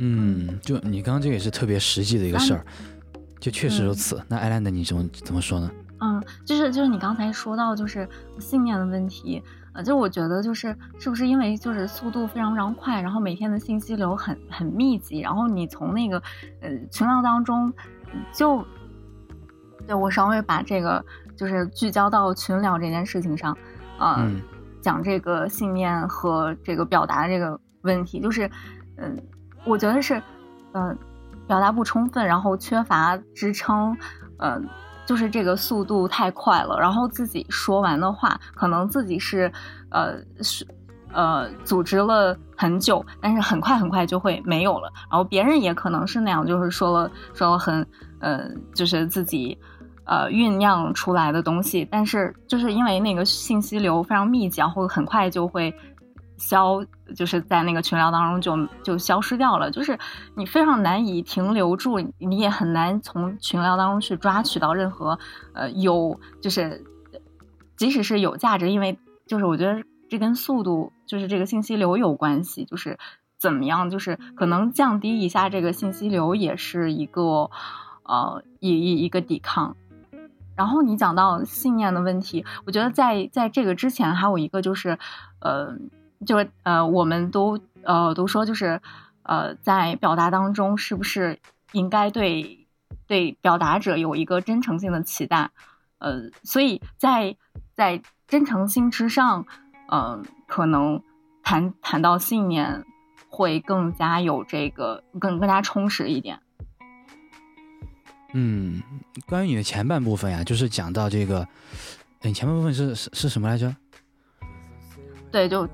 嗯，就你刚刚这个也是特别实际的一个事儿，就确实如此。那艾兰的你怎么怎么说呢？
嗯，就是就是你刚才说到就是信念的问题。呃，就我觉得就是是不是因为就是速度非常非常快，然后每天的信息流很很密集，然后你从那个呃群聊当中就，对我稍微把这个就是聚焦到群聊这件事情上，嗯，讲这个信念和这个表达这个问题，就是嗯，我觉得是嗯表达不充分，然后缺乏支撑，嗯。就是这个速度太快了，然后自己说完的话，可能自己是，呃，是，呃，组织了很久，但是很快很快就会没有了。然后别人也可能是那样，就是说了说了很，呃，就是自己，呃，酝酿出来的东西，但是就是因为那个信息流非常密集，然后很快就会。消就是在那个群聊当中就就消失掉了，就是你非常难以停留住，你也很难从群聊当中去抓取到任何呃有就是即使是有价值，因为就是我觉得这跟速度就是这个信息流有关系，就是怎么样，就是可能降低一下这个信息流也是一个呃一一一个抵抗。然后你讲到信念的问题，我觉得在在这个之前还有一个就是呃。就是呃，我们都呃都说，就是呃，在表达当中，是不是应该对对表达者有一个真诚性的期待？呃，所以在在真诚性之上，嗯，可能谈谈到信念会更加有这个更更加充实一点。
嗯，关于你的前半部分呀，就是讲到这个，你前半部分是是是什么来着？
对，就。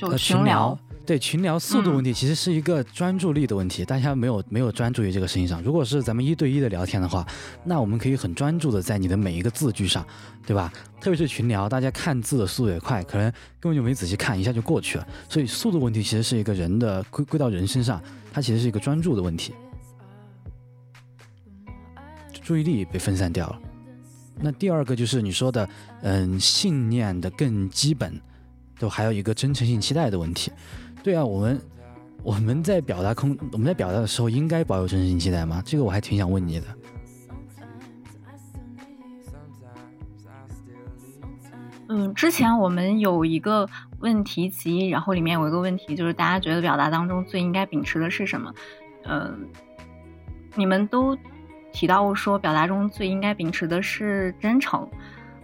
呃，群聊对群聊速度问题，其实是一个专注力的问题。大家没有没有专注于这个事情上。如果是咱们一对一的聊天的话，那我们可以很专注的在你的每一个字句上，对吧？特别是群聊，大家看字的速度也快，可能根本就没仔细看，一下就过去了。所以速度问题其实是一个人的归归到人身上，它其实是一个专注的问题，注意力被分散掉了。那第二个就是你说的，嗯，信念的更基本。都还有一个真诚性期待的问题，对啊，我们我们在表达空我们在表达的时候应该保有真诚性期待吗？这个我还挺想问你的。
嗯，之前我们有一个问题集，然后里面有一个问题，就是大家觉得表达当中最应该秉持的是什么？嗯，你们都提到过说表达中最应该秉持的是真诚，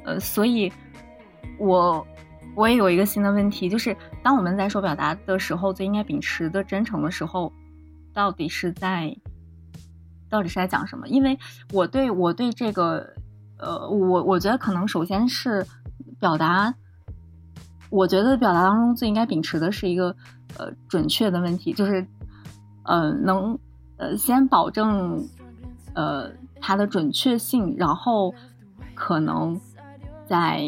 呃，所以我。我也有一个新的问题，就是当我们在说表达的时候，最应该秉持的真诚的时候，到底是在，到底是在讲什么？因为我对我对这个，呃，我我觉得可能首先是表达，我觉得表达当中最应该秉持的是一个呃准确的问题，就是呃能呃先保证呃它的准确性，然后可能在。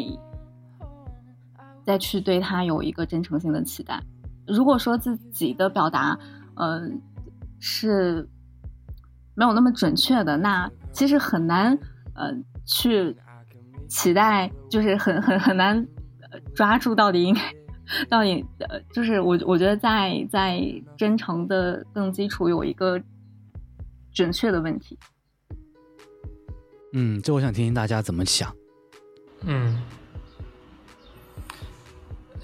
再去对他有一个真诚性的期待。如果说自己的表达，嗯，是没有那么准确的，那其实很难呃去期待，就是很很很难抓住到底应该到底呃，就是我我觉得在在真诚的更基础有一个准确的问题。
嗯，这我想听听大家怎么想。
嗯，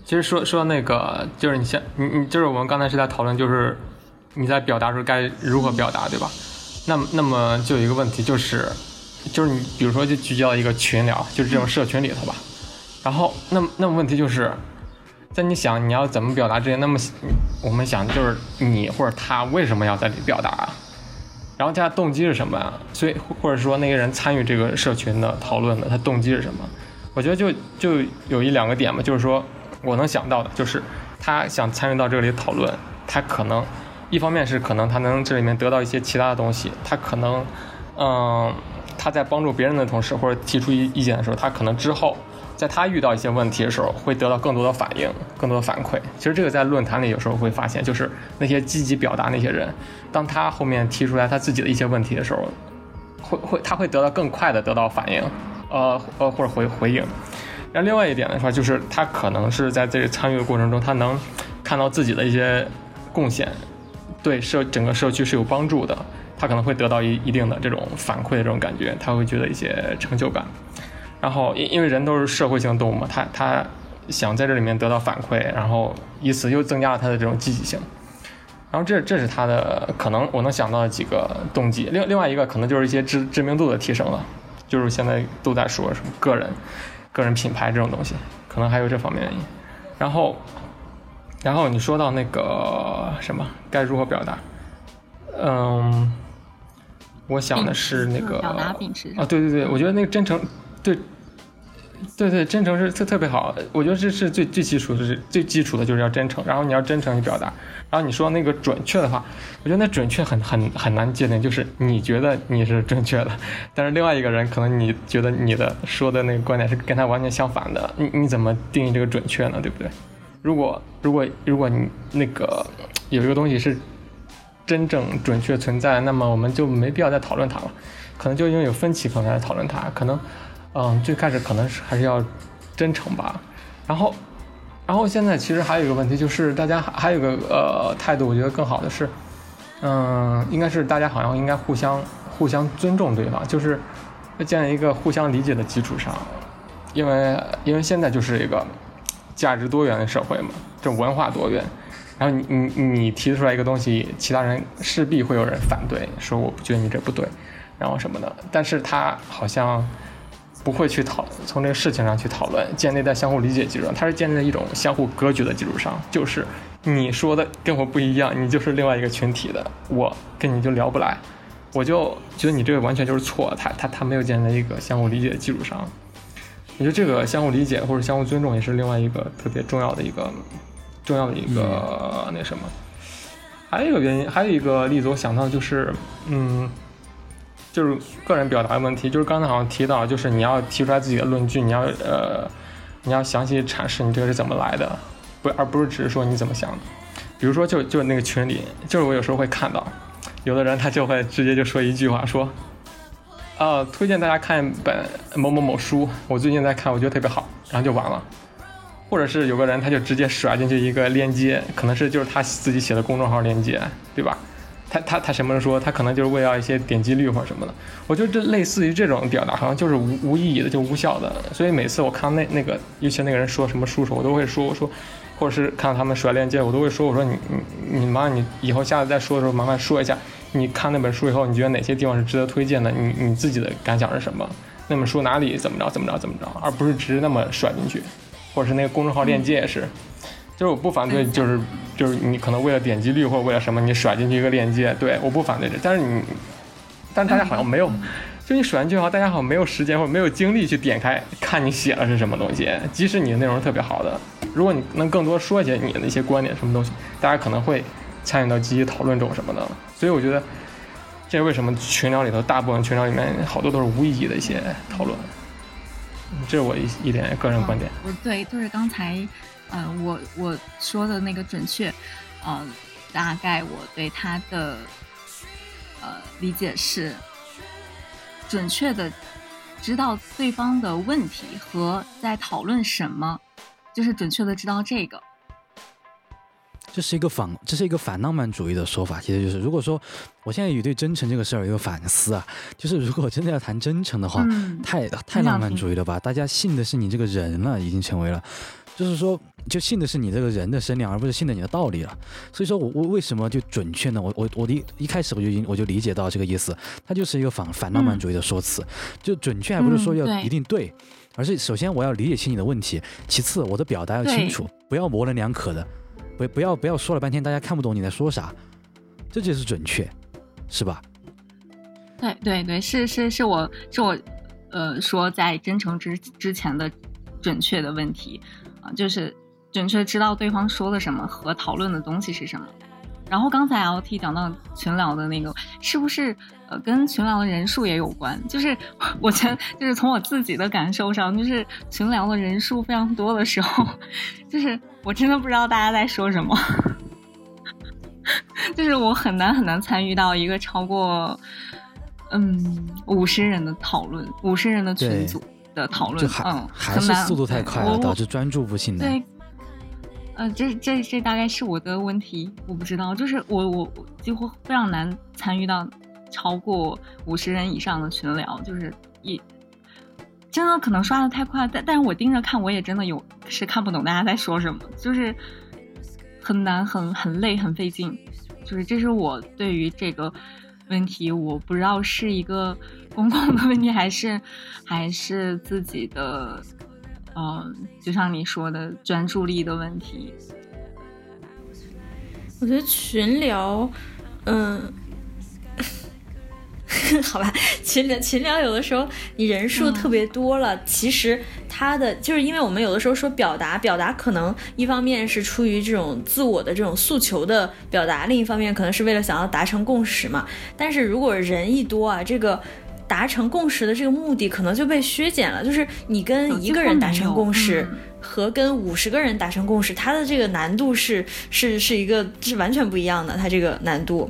其实说说那个，就是你像你你就是我们刚才是在讨论，就是你在表达时候该如何表达，对吧？那么那么就有一个问题，就是就是你比如说就聚焦一个群聊，就是这种社群里头吧。然后那那么问题就是在你想你要怎么表达之前，那么我们想就是你或者他为什么要在里表达啊？然后他动机是什么啊？所以或者说那个人参与这个社群的讨论的，他动机是什么？我觉得就就有一两个点嘛，就是说我能想到的，就是他想参与到这里讨论，他可能一方面是可能他能这里面得到一些其他的东西，他可能嗯他在帮助别人的同时或者提出意意见的时候，他可能之后。在他遇到一些问题的时候，会得到更多的反应，更多的反馈。其实这个在论坛里有时候会发现，就是那些积极表达那些人，当他后面提出来他自己的一些问题的时候，会会他会得到更快的得到反应，呃呃或者回回应。然后另外一点的话，就是他可能是在这个参与的过程中，他能看到自己的一些贡献，对社整个社区是有帮助的，他可能会得到一一定的这种反馈的这种感觉，他会觉得一些成就感。然后，因因为人都是社会性动物嘛，他他想在这里面得到反馈，然后以此又增加了他的这种积极性。然后这这是他的可能我能想到的几个动机。另另外一个可能就是一些知知名度的提升了，就是现在都在说什么个人个人品牌这种东西，可能还有这方面原因。然后，然后你说到那个什么该如何表达，嗯，我想的是那个啊，对对对，我觉得那个真诚对。对对，真诚是特特别好，我觉得这是最最基础的，是最基础的就是要真诚。然后你要真诚去表达，然后你说那个准确的话，我觉得那准确很很很难界定，就是你觉得你是正确的，但是另外一个人可能你觉得你的说的那个观点是跟他完全相反的，你你怎么定义这个准确呢？对不对？如果如果如果你那个有一个东西是真正准确存在，那么我们就没必要再讨论它了，可能就因为有分歧可能来讨论它，可能。嗯，最开始可能是还是要真诚吧，然后，然后现在其实还有一个问题，就是大家还还有个呃态度，我觉得更好的是，嗯，应该是大家好像应该互相互相尊重对方，就是建立一个互相理解的基础上，因为因为现在就是一个价值多元的社会嘛，这文化多元，然后你你你提出来一个东西，其他人势必会有人反对，说我不觉得你这不对，然后什么的，但是他好像。不会去讨从这个事情上去讨论，建立在相互理解基础上，它是建立在一种相互隔绝的基础上。就是你说的跟我不一样，你就是另外一个群体的，我跟你就聊不来，我就觉得你这个完全就是错。他他他没有建立在一个相互理解的基础上。我觉得这个相互理解或者相互尊重也是另外一个特别重要的一个重要的一个那什么。还有一个原因，还有一个例子，我想到就是，嗯。就是个人表达的问题，就是刚才好像提到，就是你要提出来自己的论据，你要呃，你要详细阐释你这个是怎么来的，不而不是只是说你怎么想的。比如说，就就那个群里，就是我有时候会看到，有的人他就会直接就说一句话，说，呃，推荐大家看一本某某某书，我最近在看，我觉得特别好，然后就完了。或者是有个人他就直接甩进去一个链接，可能是就是他自己写的公众号链接，对吧？他他他什么时候说？他可能就是为了一些点击率或者什么的。我觉得这类似于这种表达，好像就是无无意义的，就无效的。所以每次我看那那个，尤其那个人说什么书时，我都会说，我说，或者是看到他们甩链接，我都会说，我说你你你麻烦你以后下次再说的时候，麻烦说一下，你看那本书以后，你觉得哪些地方是值得推荐的？你你自己的感想是什么？那本书哪里怎么着怎么着怎么着，而不是只是那么甩进去，或者是那个公众号链接也是。就是我不反对，就是就是你可能为了点击率或者为了什么，你甩进去一个链接，对，我不反对这。但是你，但大家好像没有，就你甩进去后，大家好像没有时间或者没有精力去点开看你写的是什么东西。即使你的内容特别好的，如果你能更多说一些你的一些观点什么东西，大家可能会参与到积极讨论中什么的。所以我觉得，这是为什么群聊里头大部分群聊里面好多都是无意义的一些讨论。这是我一一点个人观点。
我对，就是刚才。嗯，我我说的那个准确，嗯，大概我对他的，呃理解是准确的知道对方的问题和在讨论什么，就是准确的知道这个。
这是一个反，这是一个反浪漫主义的说法。其实就是，如果说我现在也对真诚这个事儿有一个反思啊，就是如果真的要谈真诚的话，太太浪漫主义了吧？大家信的是你这个人了，已经成为了，就是说，就信的是你这个人的身量，而不是信的你的道理了。所以说我我为什么就准确呢？我我我一一开始我就已经我就理解到这个意思，它就是一个反反浪漫主义的说辞。就准确还不是说要一定对，而是首先我要理解清你的问题，其次我的表达要清楚，不要模棱两可的。不不要不要说了半天，大家看不懂你在说啥，这就是准确，是吧？
对对对，是是是我是我，呃，说在真诚之之前的准确的问题啊，就是准确知道对方说的什么和讨论的东西是什么。然后刚才 L T 讲到群聊的那个，是不是呃跟群聊的人数也有关？就是我觉得，就是从我自己的感受上，就是群聊的人数非常多的时候，就是我真的不知道大家在说什么，就是我很难很难参与到一个超过嗯五十人的讨论，五十人的群组的讨论，嗯，
还是速度太快了，导致专注不进来。
对。呃，这这这大概是我的问题，我不知道，就是我我几乎非常难参与到超过五十人以上的群聊，就是一真的可能刷的太快，但但是我盯着看，我也真的有是看不懂大家在说什么，就是很难很很累很费劲，就是这是我对于这个问题，我不知道是一个公共的问题还是还是自己的。嗯，就像你说的专注力的问题，
我觉得群聊，嗯，好吧，群聊群聊有的时候你人数特别多了，其实它的就是因为我们有的时候说表达，表达可能一方面是出于这种自我的这种诉求的表达，另一方面可能是为了想要达成共识嘛。但是如果人一多啊，这个。达成共识的这个目的可能就被削减了，就是你跟一个人达成共识和跟五十个人达成共识，它的这个难度是是是一个是完全不一样的，它这个难度。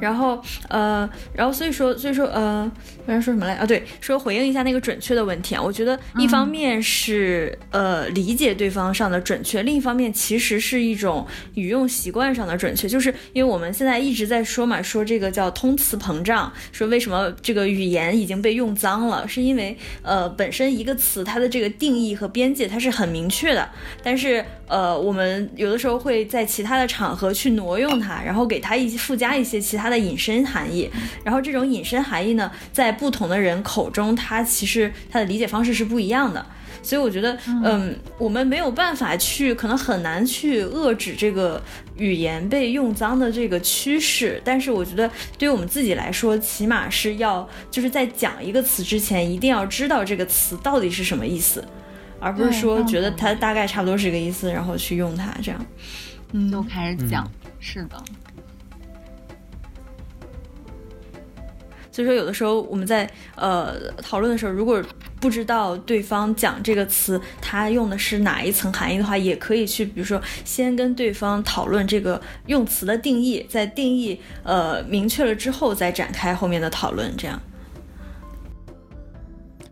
然后呃，然后所以说所以说呃，刚才说什么来啊？对，说回应一下那个准确的问题啊。我觉得一方面是呃理解对方上的准确，另一方面其实是一种语用习惯上的准确，就是因为我们现在一直在说嘛，说这个叫通词膨胀，说为什么这个语言已经被用脏了，是因为呃本身一个词它的这个定义和边界它是很明确的，但是呃我们有的时候会在其他的场合去挪用它，然后给它一附加一。一些其他的引申含义，然后这种引申含义呢，在不同的人口中，他其实他的理解方式是不一样的。所以我觉得，嗯，我们没有办法去，可能很难去遏制这个语言被用脏的这个趋势。但是我觉得，对于我们自己来说，起码是要就是在讲一个词之前，一定要知道这个词到底是什么意思，而不是说觉得它大概差不多是这个意思，然后去用它这样。
嗯，都开始讲，是的。
所以说，有的时候我们在呃讨论的时候，如果不知道对方讲这个词他用的是哪一层含义的话，也可以去，比如说先跟对方讨论这个用词的定义，在定义呃明确了之后，再展开后面的讨论。这样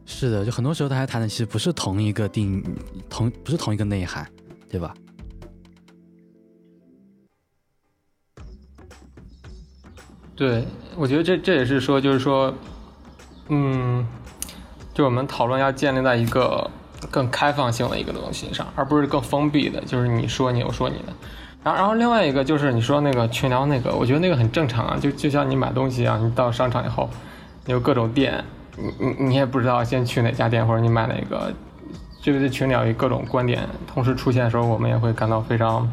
是的，就很多时候大家谈的其实不是同一个定同不是同一个内涵，对吧？
对。我觉得这这也是说，就是说，嗯，就我们讨论要建立在一个更开放性的一个东西上，而不是更封闭的，就是你说你，我说你的。然后，然后另外一个就是你说那个群聊那个，我觉得那个很正常啊，就就像你买东西一样，你到商场以后，你有各种店，你你你也不知道先去哪家店，或者你买哪个，就是群聊有各种观点同时出现的时候，我们也会感到非常。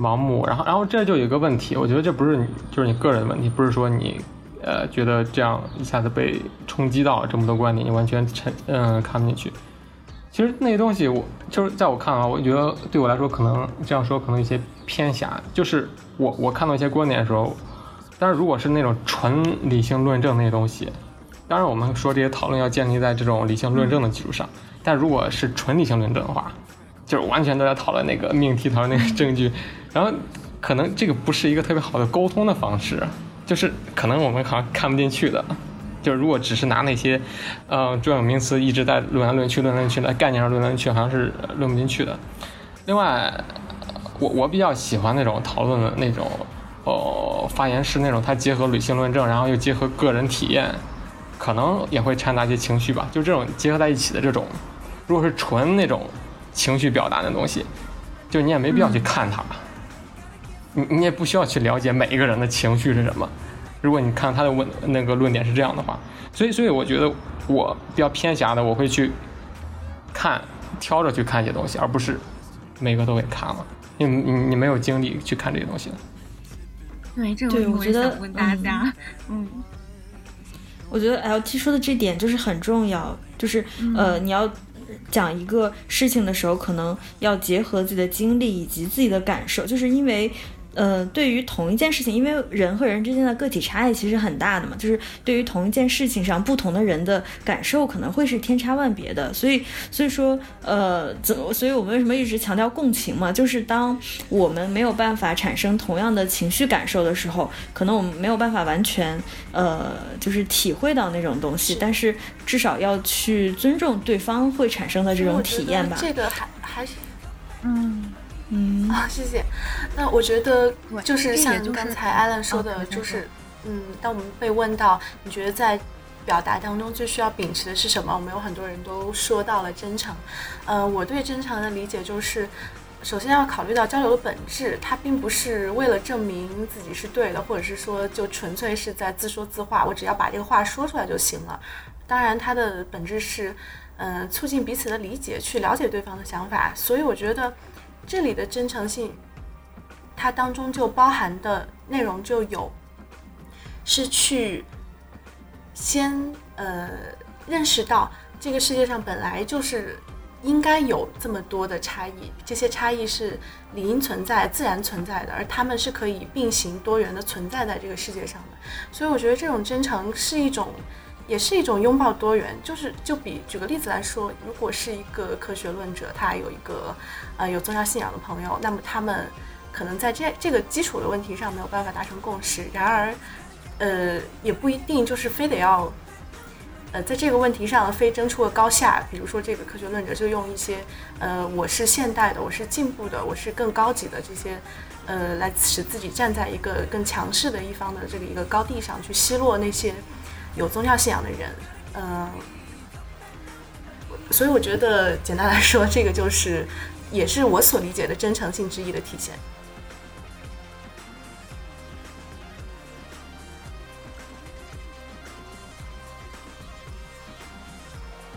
盲目，然后，然后这就有一个问题，我觉得这不是你，就是你个人的问题，不是说你，呃，觉得这样一下子被冲击到这么多观点，你完全沉，嗯，看不进去。其实那些东西，我就是在我看啊，我觉得对我来说，可能这样说可能有些偏狭。就是我我看到一些观点的时候，但是如果是那种纯理性论证那些东西，当然我们说这些讨论要建立在这种理性论证的基础上，但如果是纯理性论证的话，就是完全都在讨论那个命题，讨论那个证据。然后，可能这个不是一个特别好的沟通的方式，就是可能我们好像看不进去的，就是如果只是拿那些，呃，专有名词一直在论来论去、论来论去的概念上论来论去，好像是论不进去的。另外，我我比较喜欢那种讨论的那种，哦，发言是那种他结合理性论证，然后又结合个人体验，可能也会掺杂一些情绪吧。就这种结合在一起的这种，如果是纯那种情绪表达的东西，就你也没必要去看它，你你也不需要去了解每一个人的情绪是什么。如果你看他的问那个论点是这样的话，所以所以我觉得我比较偏狭的，我会去看挑着去看一些东西，而不是。每个都给看了，因为你你没有精力去看这些东西
对，这个我
觉得
问大家，嗯，
我觉得 L T 说的这点就是很重要，就是呃，你要讲一个事情的时候，可能要结合自己的经历以及自己的感受，就是因为。呃，对于同一件事情，因为人和人之间的个体差异其实很大的嘛，就是对于同一件事情上，不同的人的感受可能会是天差万别的。所以，所以说，呃，怎，所以我们为什么一直强调共情嘛？就是当我们没有办法产生同样的情绪感受的时候，可能我们没有办法完全，呃，就是体会到那种东西，但是至少要去尊重对方会产生的这种体验吧。
这个还还是，
嗯。
嗯 啊，谢谢。那我觉得就是像刚才艾伦说的，就是嗯，当我们被问到你觉得在表达当中最需要秉持的是什么，我们有很多人都说到了真诚。呃，我对真诚的理解就是，首先要考虑到交流的本质，它并不是为了证明自己是对的，或者是说就纯粹是在自说自话，我只要把这个话说出来就行了。当然，它的本质是嗯，促进彼此的理解，去了解对方的想法。所以我觉得。这里的真诚性，它当中就包含的内容就有，是去先呃认识到这个世界上本来就是应该有这么多的差异，这些差异是理应存在、自然存在的，而他们是可以并行、多元的存在在这个世界上的。所以我觉得这种真诚是一种。也是一种拥抱多元，就是就比举个例子来说，如果是一个科学论者，他有一个呃有宗教信仰的朋友，那么他们可能在这这个基础的问题上没有办法达成共识。然而，呃，也不一定就是非得要呃在这个问题上非争出个高下。比如说，这个科学论者就用一些呃我是现代的，我是进步的，我是更高级的这些呃来使自己站在一个更强势的一方的这个一个高地上去奚落那些。有宗教信仰的人，嗯，所以我觉得简单来说，这个就是也是我所理解的真诚性之一的体现。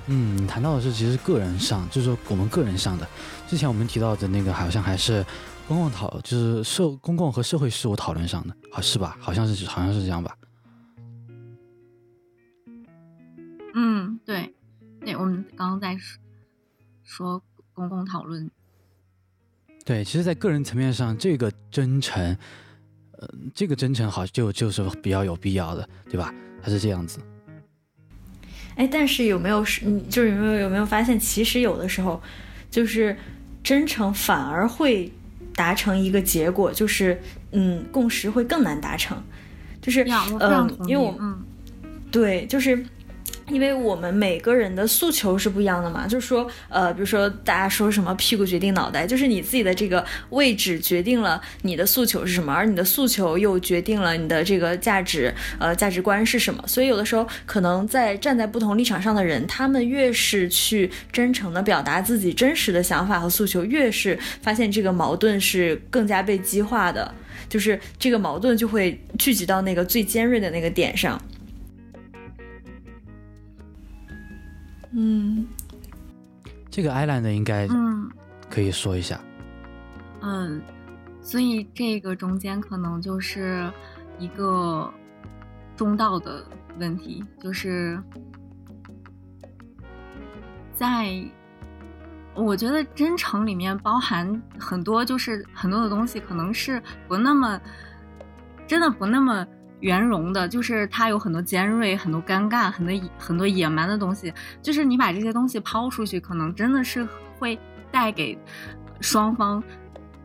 嗯，谈到的是其实个人上，就是说我们个人上的。之前我们提到的那个好像还是公共讨，就是社公共和社会事务讨论上的，啊是吧？好像是好像是这样吧。
嗯，对，对，我们刚刚在说说公共讨论。
对，其实，在个人层面上，这个真诚，呃，这个真诚好就就是比较有必要的，对吧？它是这样子。
哎，但是有没有是，就是有没有有没有发现，其实有的时候，就是真诚反而会达成一个结果，就是嗯，共识会更难达成，就是嗯，因为我嗯，对，就是。因为我们每个人的诉求是不一样的嘛，就是说，呃，比如说大家说什么屁股决定脑袋，就是你自己的这个位置决定了你的诉求是什么，而你的诉求又决定了你的这个价值，呃，价值观是什么。所以有的时候，可能在站在不同立场上的人，他们越是去真诚的表达自己真实的想法和诉求，越是发现这个矛盾是更加被激化的，就是这个矛盾就会聚集到那个最尖锐的那个点上。嗯，
这个 island 应该嗯可以说一下，
嗯，所以这个中间可能就是一个中道的问题，就是在我觉得真诚里面包含很多，就是很多的东西可能是不那么真的不那么。圆融的，就是它有很多尖锐、很多尴尬、很多很多野蛮的东西。就是你把这些东西抛出去，可能真的是会带给双方，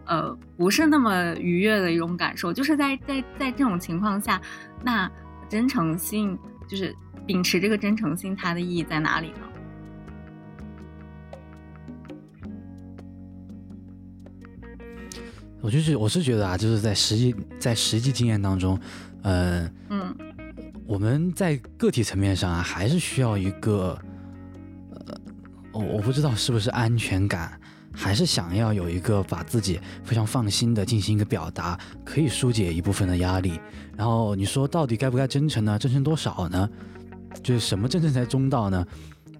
呃不是那么愉悦的一种感受。就是在在在这种情况下，那真诚性就是秉持这个真诚性，它的意义在哪里呢？
我就是我是觉得啊，就是在实际在实际经验当中，呃，
嗯，
我们在个体层面上啊，还是需要一个，呃，我我不知道是不是安全感，还是想要有一个把自己非常放心的进行一个表达，可以疏解一部分的压力。然后你说到底该不该真诚呢？真诚多少呢？就是什么真诚才中道呢？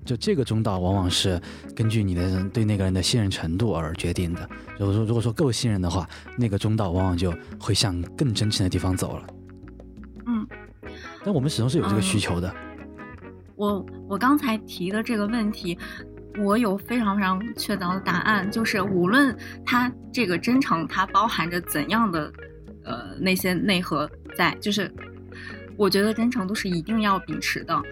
就这个中道往往是根据你的人对那个人的信任程度而决定的。如果说如果说够信任的话，那个中道往往就会向更真诚的地方走了。
嗯，
但我们始终是有这个需求的。
我我刚才提的这个问题，我有非常非常确凿的答案，就是无论它这个真诚，它包含着怎样的呃那些内核在，就是我觉得真诚都是一定要秉持的。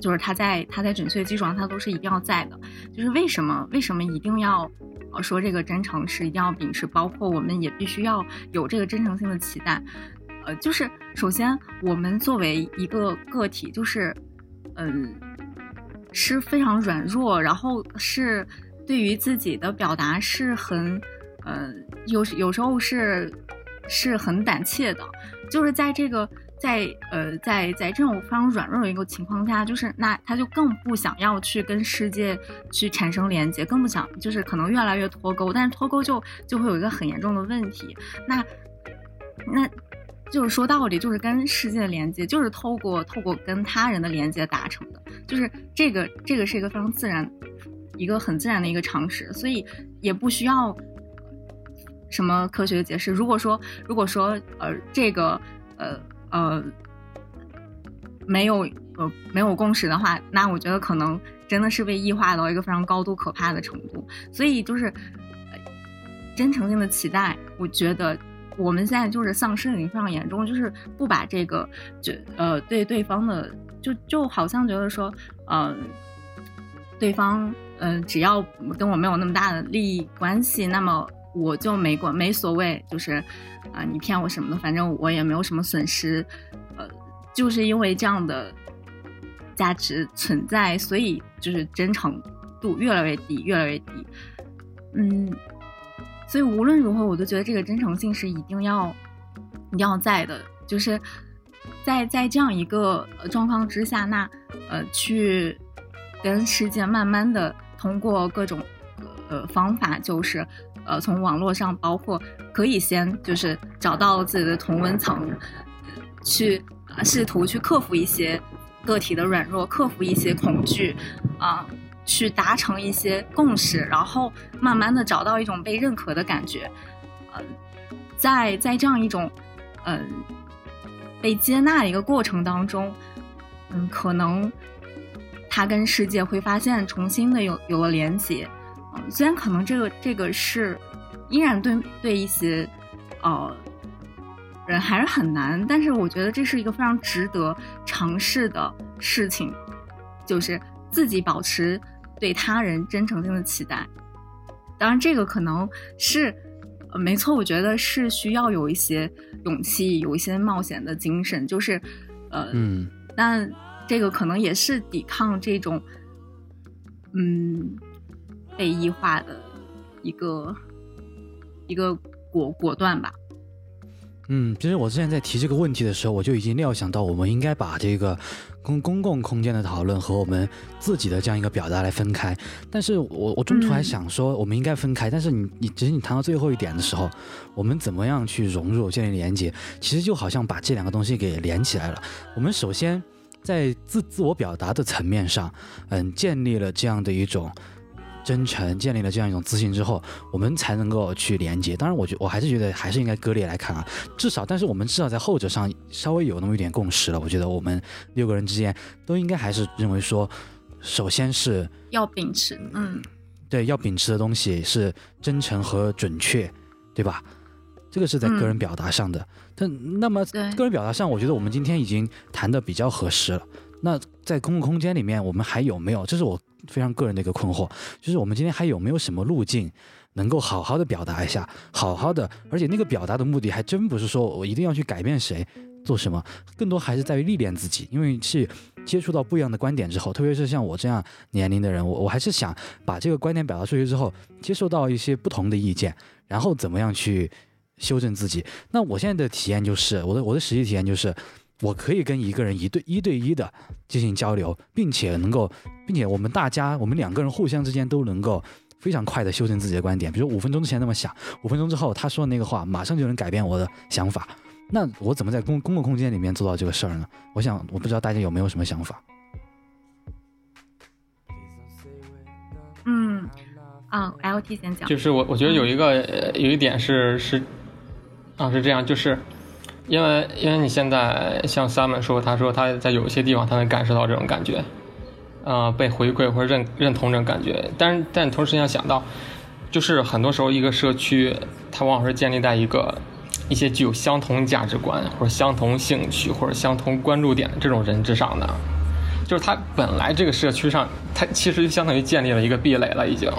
就是它在它在准确的基础上，它都是一定要在的。就是为什么为什么一定要呃说这个真诚是一定要秉持，包括我们也必须要有这个真诚性的期待。呃，就是首先我们作为一个个体，就是嗯是非常软弱，然后是对于自己的表达是很嗯有有时候是是很胆怯的，就是在这个。在呃，在在这种非常软弱的一个情况下，就是那他就更不想要去跟世界去产生连接，更不想就是可能越来越脱钩，但是脱钩就就会有一个很严重的问题。那那就是说道理，就是跟世界的连接，就是透过透过跟他人的连接达成的，就是这个这个是一个非常自然，一个很自然的一个常识，所以也不需要什么科学解释。如果说如果说呃这个呃。呃，没有呃没有共识的话，那我觉得可能真的是被异化到一个非常高度可怕的程度。所以就是真诚性的期待，我觉得我们现在就是丧失已经非常严重，就是不把这个就呃对对方的就就好像觉得说，嗯，对方嗯只要跟我没有那么大的利益关系，那么我就没管没所谓，就是。啊，你骗我什么的，反正我也没有什么损失，呃，就是因为这样的价值存在，所以就是真诚度越来越低，越来越低。嗯，所以无论如何，我都觉得这个真诚性是一定要一定要在的，就是在在这样一个状况之下，那呃，去跟世界慢慢的通过各种呃方法，就是。呃，从网络上，包括可以先就是找到自己的同温层，去试图去克服一些个体的软弱，克服一些恐惧，啊，去达成一些共识，然后慢慢的找到一种被认可的感觉，呃，在在这样一种嗯被接纳的一个过程当中，嗯，可能他跟世界会发现重新的有有了连接。嗯虽然可能这个这个是依然对对一些呃人还是很难，但是我觉得这是一个非常值得尝试的事情，就是自己保持对他人真诚性的期待。当然，这个可能是没错，我觉得是需要有一些勇气，有一些冒险的精神，就是呃，
嗯，
但这个可能也是抵抗这种嗯。被异化的一个一个果果断吧。
嗯，其实我之前在提这个问题的时候，我就已经料想到，我们应该把这个公公共空间的讨论和我们自己的这样一个表达来分开。但是我我中途还想说，我们应该分开。但是你你其实你谈到最后一点的时候，我们怎么样去融入、建立连接，其实就好像把这两个东西给连起来了。我们首先在自自我表达的层面上，嗯，建立了这样的一种。真诚建立了这样一种自信之后，我们才能够去连接。当然，我觉我还是觉得还是应该割裂来看啊。至少，但是我们至少在后者上稍微有那么一点共识了。我觉得我们六个人之间都应该还是认为说，首先是
要秉持，嗯，
对，要秉持的东西是真诚和准确，对吧？这个是在个人表达上的。但那么个人表达上，我觉得我们今天已经谈的比较合适了。那在公共空间里面，我们还有没有？这是我。非常个人的一个困惑，就是我们今天还有没有什么路径能够好好的表达一下，好好的，而且那个表达的目的还真不是说我一定要去改变谁做什么，更多还是在于历练自己，因为是接触到不一样的观点之后，特别是像我这样年龄的人，我我还是想把这个观点表达出去之后，接受到一些不同的意见，然后怎么样去修正自己。那我现在的体验就是，我的我的实际体验就是。我可以跟一个人一对一对一的进行交流，并且能够，并且我们大家，我们两个人互相之间都能够非常快的修正自己的观点。比如五分钟之前那么想，五分钟之后他说的那个话，马上就能改变我的想法。那我怎么在公公共空间里面做到这个事儿呢？我想，我不知道大家有没有什么想法。
嗯，啊，LT 先讲。
就是我，我觉得有一个有一点是是，啊，是这样，就是。因为，因为你现在像 Simon 说，他说他在有些地方他能感受到这种感觉，啊，被回馈或者认认同这种感觉。但是，但同时要想到，就是很多时候一个社区，它往往是建立在一个一些具有相同价值观或者相同兴趣或者相同关注点这种人之上的。就是他本来这个社区上，它其实就相当于建立了一个壁垒了已经，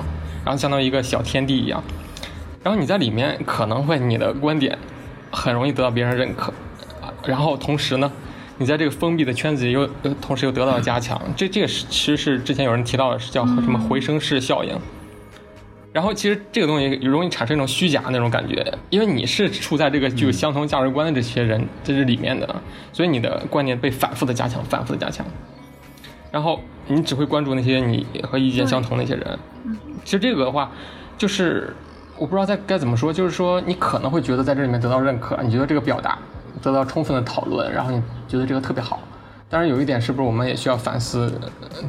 然后相当于一个小天地一样。然后你在里面可能会你的观点。很容易得到别人认可，然后同时呢，你在这个封闭的圈子里又同时又得到了加强。这这个是其实是之前有人提到的是叫什么回声式效应。然后其实这个东西容易产生一种虚假那种感觉，因为你是处在这个具有相同价值观的这些人在这里面的，所以你的观念被反复的加强，反复的加强。然后你只会关注那些你和意见相同的一些人。其实这个的话，就是。我不知道该该怎么说，就是说你可能会觉得在这里面得到认可，你觉得这个表达得到充分的讨论，然后你觉得这个特别好。但是有一点，是不是我们也需要反思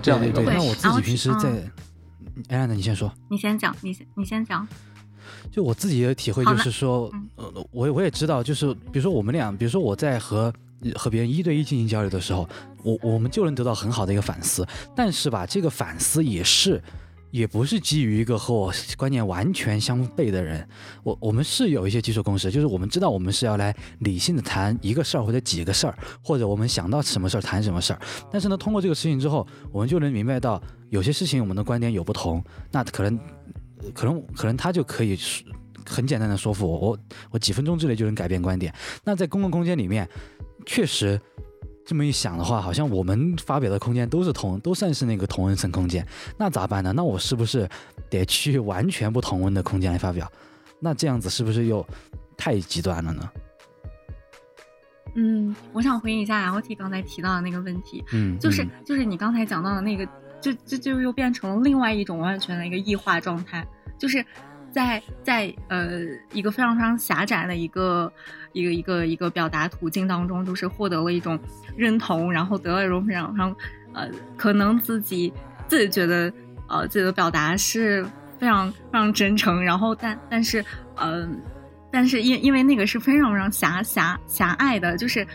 这样的一个？
那我自己平时在，艾安娜，你先说。
你先讲，你先你先讲。
就我自己的体会就是说，呃，我我也知道，就是比如说我们俩，比如说我在和和别人一对一进行交流的时候，我我们就能得到很好的一个反思。但是吧，这个反思也是。也不是基于一个和我观念完全相悖的人，我我们是有一些基础共识，就是我们知道我们是要来理性的谈一个事儿或者几个事儿，或者我们想到什么事儿谈什么事儿。但是呢，通过这个事情之后，我们就能明白到有些事情我们的观点有不同，那可能可能可能他就可以很简单的说服我，我我几分钟之内就能改变观点。那在公共空间里面，确实。这么一想的话，好像我们发表的空间都是同，都算是那个同温层空间。那咋办呢？那我是不是得去完全不同温的空间来发表？那这样子是不是又太极端了呢？
嗯，我想回应一下 L T 刚才提到的那个问题。嗯，就是就是你刚才讲到的那个，就就就又变成了另外一种完全的一个异化状态，就是。在在呃一个非常非常狭窄的一个一个一个一个表达途径当中，就是获得了一种认同，然后得到一种非常非常呃可能自己自己觉得呃自己的表达是非常非常真诚，然后但但是嗯但是因因为那个是非常非常狭狭狭隘的，就是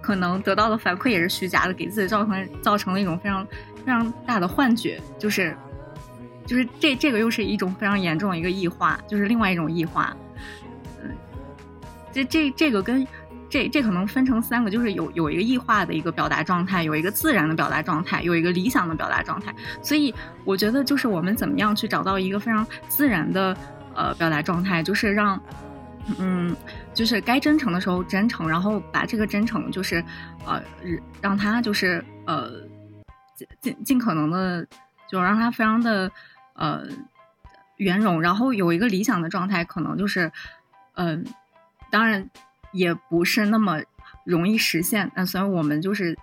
可能得到的反馈也是虚假的，给自己造成造成了一种非常非常大的幻觉，就是。就是这这个又是一种非常严重的一个异化，就是另外一种异化。嗯，这这这个跟这这可能分成三个，就是有有一个异化的一个表达状态，有一个自然的表达状态，有一个理想的表达状态。所以我觉得就是我们怎么样去找到一个非常自然的呃表达状态，就是让嗯就是该真诚的时候真诚，然后把这个真诚就是呃让他就是呃尽尽尽可能的就让他非常的。呃，圆融，然后有一个理想的状态，可能就是，嗯，当然也不是那么容易实现。那所以我们就是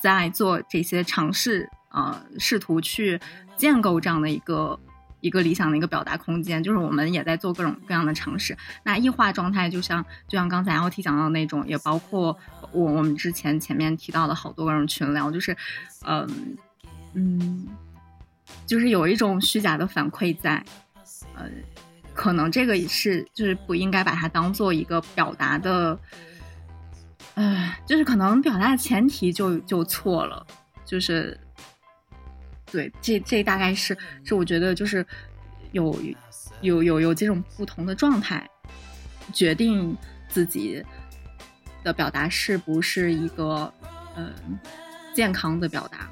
在做这些尝试，呃，试图去建构这样的一个一个理想的一个表达空间。就是我们也在做各种各样的尝试。那异化状态，就像就像刚才 L T 讲到的那种，也包括我我们之前前面提到的好多各种群聊，就是，嗯嗯。就是有一种虚假的反馈在，呃，可能这个是就是不应该把它当做一个表达的，呃，就是可能表达的前提就就错了，就是，对，这这大概是是我觉得就是有有有有这种不同的状态，决定自己的表达是不是一个嗯健康的表达。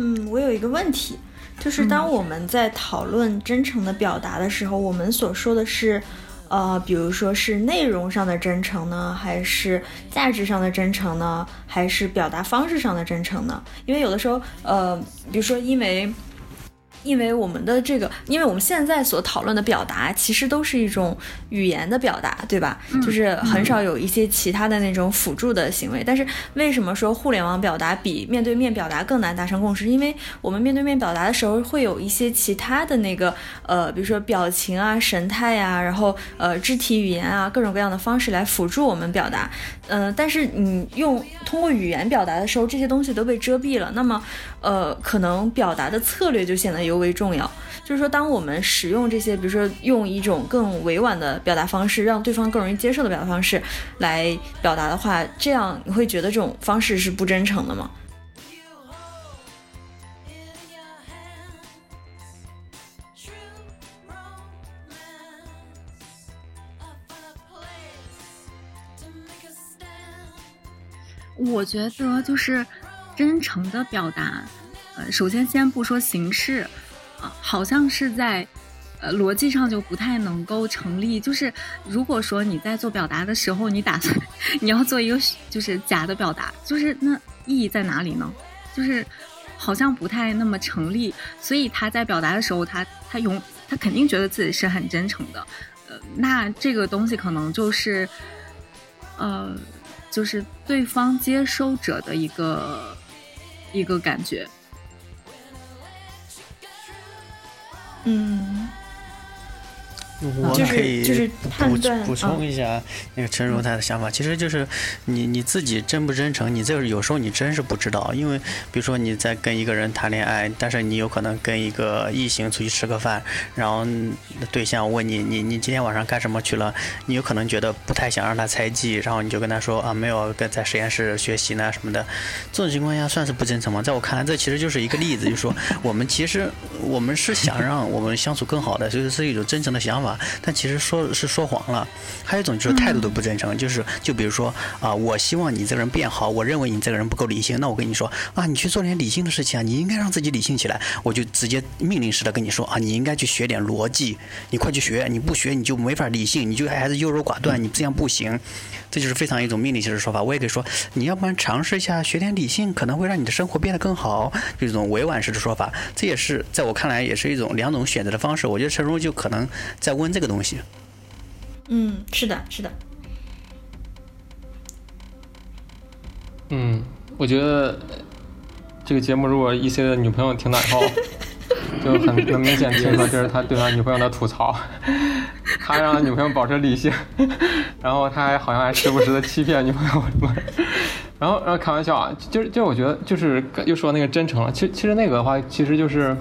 嗯，我有一个问题，就是当我们在讨论真诚的表达的时候，我们所说的是，呃，比如说是内容上的真诚呢，还是价值上的真诚呢，还是表达方式上的真诚呢？因为有的时候，呃，比如说因为。因为我们的这个，因为我们现在所讨论的表达，其实都是一种语言的表达，对吧？就是很少有一些其他的那种辅助的行为。但是为什么说互联网表达比面对面表达更难达成共识？因为我们面对面表达的时候，会有一些其他的那个，呃，比如说表情啊、神态呀，然后呃，肢体语言啊，各种各样的方式来辅助我们表达。嗯，但是你用通过语言表达的时候，这些东西都被遮蔽了。那么，呃，可能表达的策略就显得尤为重要。就是说，当我们使用这些，比如说用一种更委婉的表达方式，让对方更容易接受的表达方式来表达的话，这样你会觉得这种方式是不真诚的吗？
我觉得就是真诚的表达，呃，首先先不说形式，啊，好像是在，呃，逻辑上就不太能够成立。就是如果说你在做表达的时候，你打算 你要做一个就是假的表达，就是那意义在哪里呢？就是好像不太那么成立。所以他在表达的时候，他他永他肯定觉得自己是很真诚的，呃，那这个东西可能就是，呃。就是对方接收者的一个一个感觉，
嗯。
我可以补补充一下那个陈如他的想法，其实就是你你自己真不真诚，你这个有时候你真是不知道，因为比如说你在跟一个人谈恋爱，但是你有可能跟一个异性出去吃个饭，然后对象问你你你今天晚上干什么去了，你有可能觉得不太想让他猜忌，然后你就跟他说啊没有跟在实验室学习呢什么的，这种情况下算是不真诚吗？在我看来，这其实就是一个例子，就是说我们其实我们是想让我们相处更好的，就是是一种真诚的想法。但其实说是说谎了，还有一种就是态度都不真诚，就是就比如说啊，我希望你这个人变好，我认为你这个人不够理性，那我跟你说啊，你去做点理性的事情啊，你应该让自己理性起来，我就直接命令式的跟你说啊，你应该去学点逻辑，你快去学，你不学你就没法理性，你就还是优柔寡断，你这样不行，这就是非常一种命令性的说法。我也可以说，你要不然尝试一下学点理性，可能会让你的生活变得更好，就一种委婉式的说法，这也是在我看来也是一种两种选择的方式。我觉得陈如就可能在问这个。东西，
嗯，是的，是的。
嗯，我觉得这个节目如果 E C 的女朋友听到以后，就很能明显听出这是他对他女朋友的吐槽。他让女朋友保持理性，然后他还好像还时不时的欺骗女朋友什么。然后，然后开玩笑啊，就是就我觉得就是又说那个真诚了。其实其实那个的话，其实就是。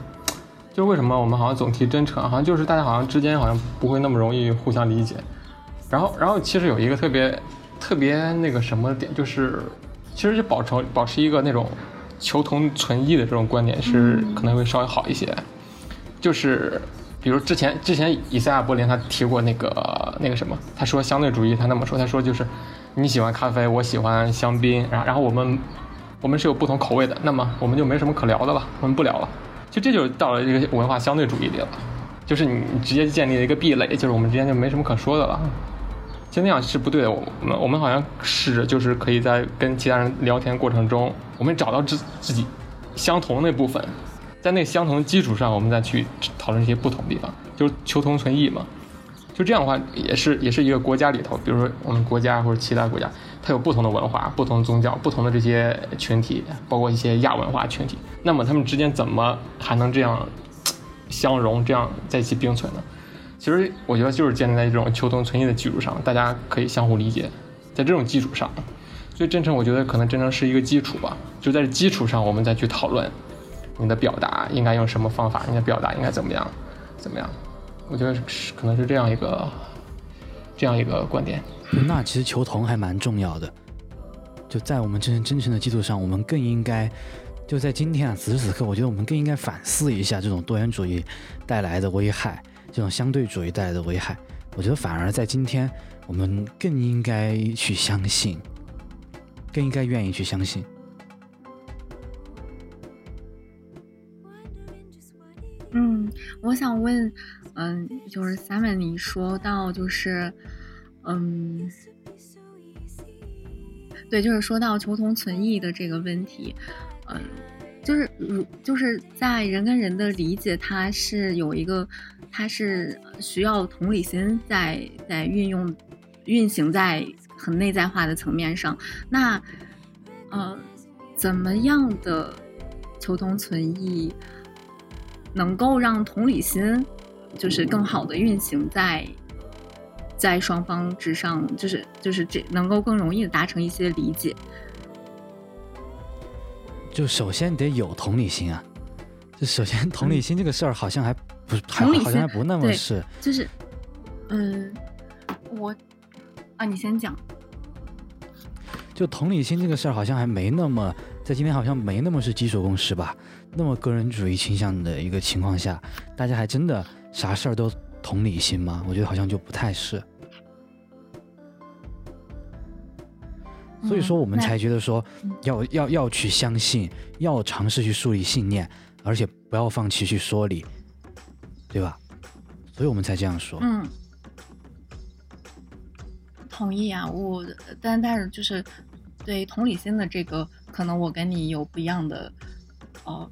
就是为什么我们好像总提真诚，好像就是大家好像之间好像不会那么容易互相理解。然后，然后其实有一个特别特别那个什么点，就是其实就保持保持一个那种求同存异的这种观点是可能会稍微好一些。就是比如之前之前以赛亚柏林他提过那个那个什么，他说相对主义，他那么说，他说就是你喜欢咖啡，我喜欢香槟，然后然后我们我们是有不同口味的，那么我们就没什么可聊的了，我们不聊了。就这就到了一个文化相对主义里了，就是你直接建立了一个壁垒，就是我们之间就没什么可说的了。其实那样是不对的。我们我们好像试着就是可以在跟其他人聊天过程中，我们找到自自己相同那部分，在那相同的基础上，我们再去讨论一些不同的地方，就是求同存异嘛。就这样的话，也是也是一个国家里头，比如说我们国家或者其他国家。它有不同的文化、不同宗教、不同的这些群体，包括一些亚文化群体。那么他们之间怎么还能这样相融、这样在一起并存呢？其实我觉得就是建立在这种求同存异的基础上，大家可以相互理解。在这种基础上，所以真诚，我觉得可能真诚是一个基础吧。就在这基础上，我们再去讨论你的表达应该用什么方法，你的表达应该怎么样，怎么样？我觉得是可能是这样一个这样一个观点。
那其实求同还蛮重要的，就在我们真真诚的基础上，我们更应该就在今天啊，此时此刻，我觉得我们更应该反思一下这种多元主义带来的危害，这种相对主义带来的危害。我觉得反而在今天，我们更应该去相信，更应该愿意去相信。
嗯，我想问，嗯，就是 Simon，你说到就是，嗯，对，就是说到求同存异的这个问题，嗯，就是如就是在人跟人的理解，它是有一个，它是需要同理心在在运用运行在很内在化的层面上。那，呃，怎么样的求同存异？能够让同理心，就是更好的运行在，在双方之上，就是就是这能够更容易的达成一些理解。
就首先得有同理心啊，就首先同理心这个事儿好像还不还好像还不那么是，
就是，嗯，我啊，你先讲。
就同理心这个事儿好像还没那么。在今天好像没那么是基础共识吧，那么个人主义倾向的一个情况下，大家还真的啥事儿都同理心吗？我觉得好像就不太是。所以说我们才觉得说要要要去相信，要尝试去树立信念，而且不要放弃去说理，对吧？所以我们才这样说。
嗯，同意啊，我但但是就是对同理心的这个。可能我跟你有不一样的，呃，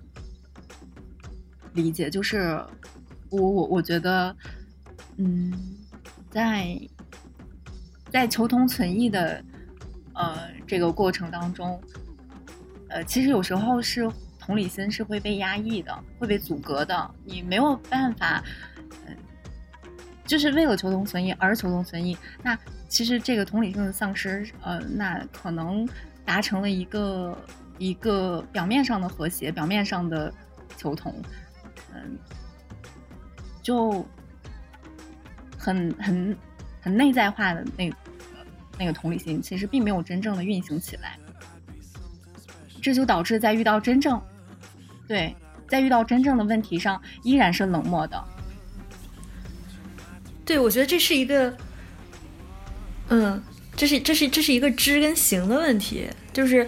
理解，就是我我我觉得，嗯，在在求同存异的呃这个过程当中，呃，其实有时候是同理心是会被压抑的，会被阻隔的，你没有办法，嗯，就是为了求同存异而求同存异，那其实这个同理性的丧失，呃，那可能。达成了一个一个表面上的和谐，表面上的求同，嗯，就很很很内在化的那那个同理心，其实并没有真正的运行起来，这就导致在遇到真正对在遇到真正的问题上，依然是冷漠的。
对，我觉得这是一个，嗯。这是这是这是一个知跟行的问题，就是。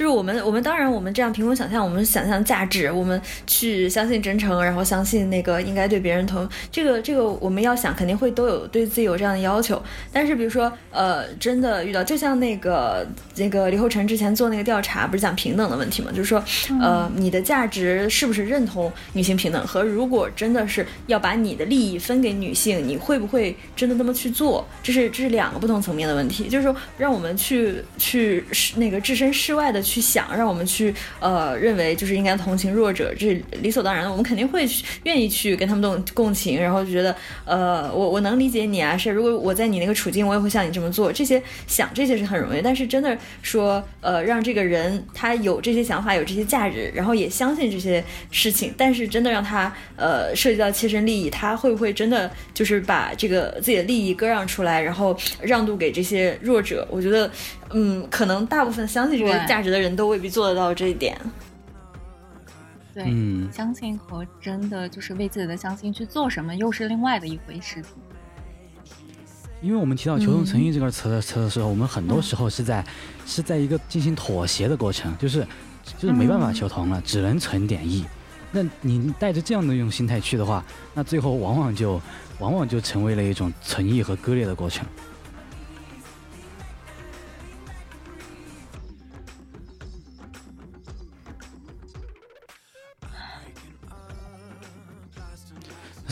就是我们，我们当然，我们这样凭空想象，我们想象价值，我们去相信真诚，然后相信那个应该对别人同这个这个，我们要想肯定会都有对自己有这样的要求。但是比如说，呃，真的遇到，就像那个那个李厚辰之前做那个调查，不是讲平等的问题吗？就是说，呃，你的价值是不是认同女性平等？和如果真的是要把你的利益分给女性，你会不会真的那么去做？这是这是两个不同层面的问题。就是说，让我们去去那个置身事外的。去去想，让我们去呃认为就是应该同情弱者，这是理所当然的。我们肯定会愿意去跟他们共共情，然后就觉得呃我我能理解你啊，是如果我在你那个处境，我也会像你这么做。这些想这些是很容易，但是真的说呃让这个人他有这些想法，有这些价值，然后也相信这些事情，但是真的让他呃涉及到切身利益，他会不会真的就是把这个自己的利益割让出来，然后让渡给这些弱者？我觉得。嗯，可能大部分相信这个价值的人都未必做得到这一点。
对，相信和真的就是为自己的相信去做什么，又是另外的一回事。情。
因为我们提到求同存异这个词的词的时候，我们很多时候是在是在一个进行妥协的过程，就是就是没办法求同了，只能存点异。那你带着这样的一种心态去的话，那最后往往就往往就成为了一种存异和割裂的过程。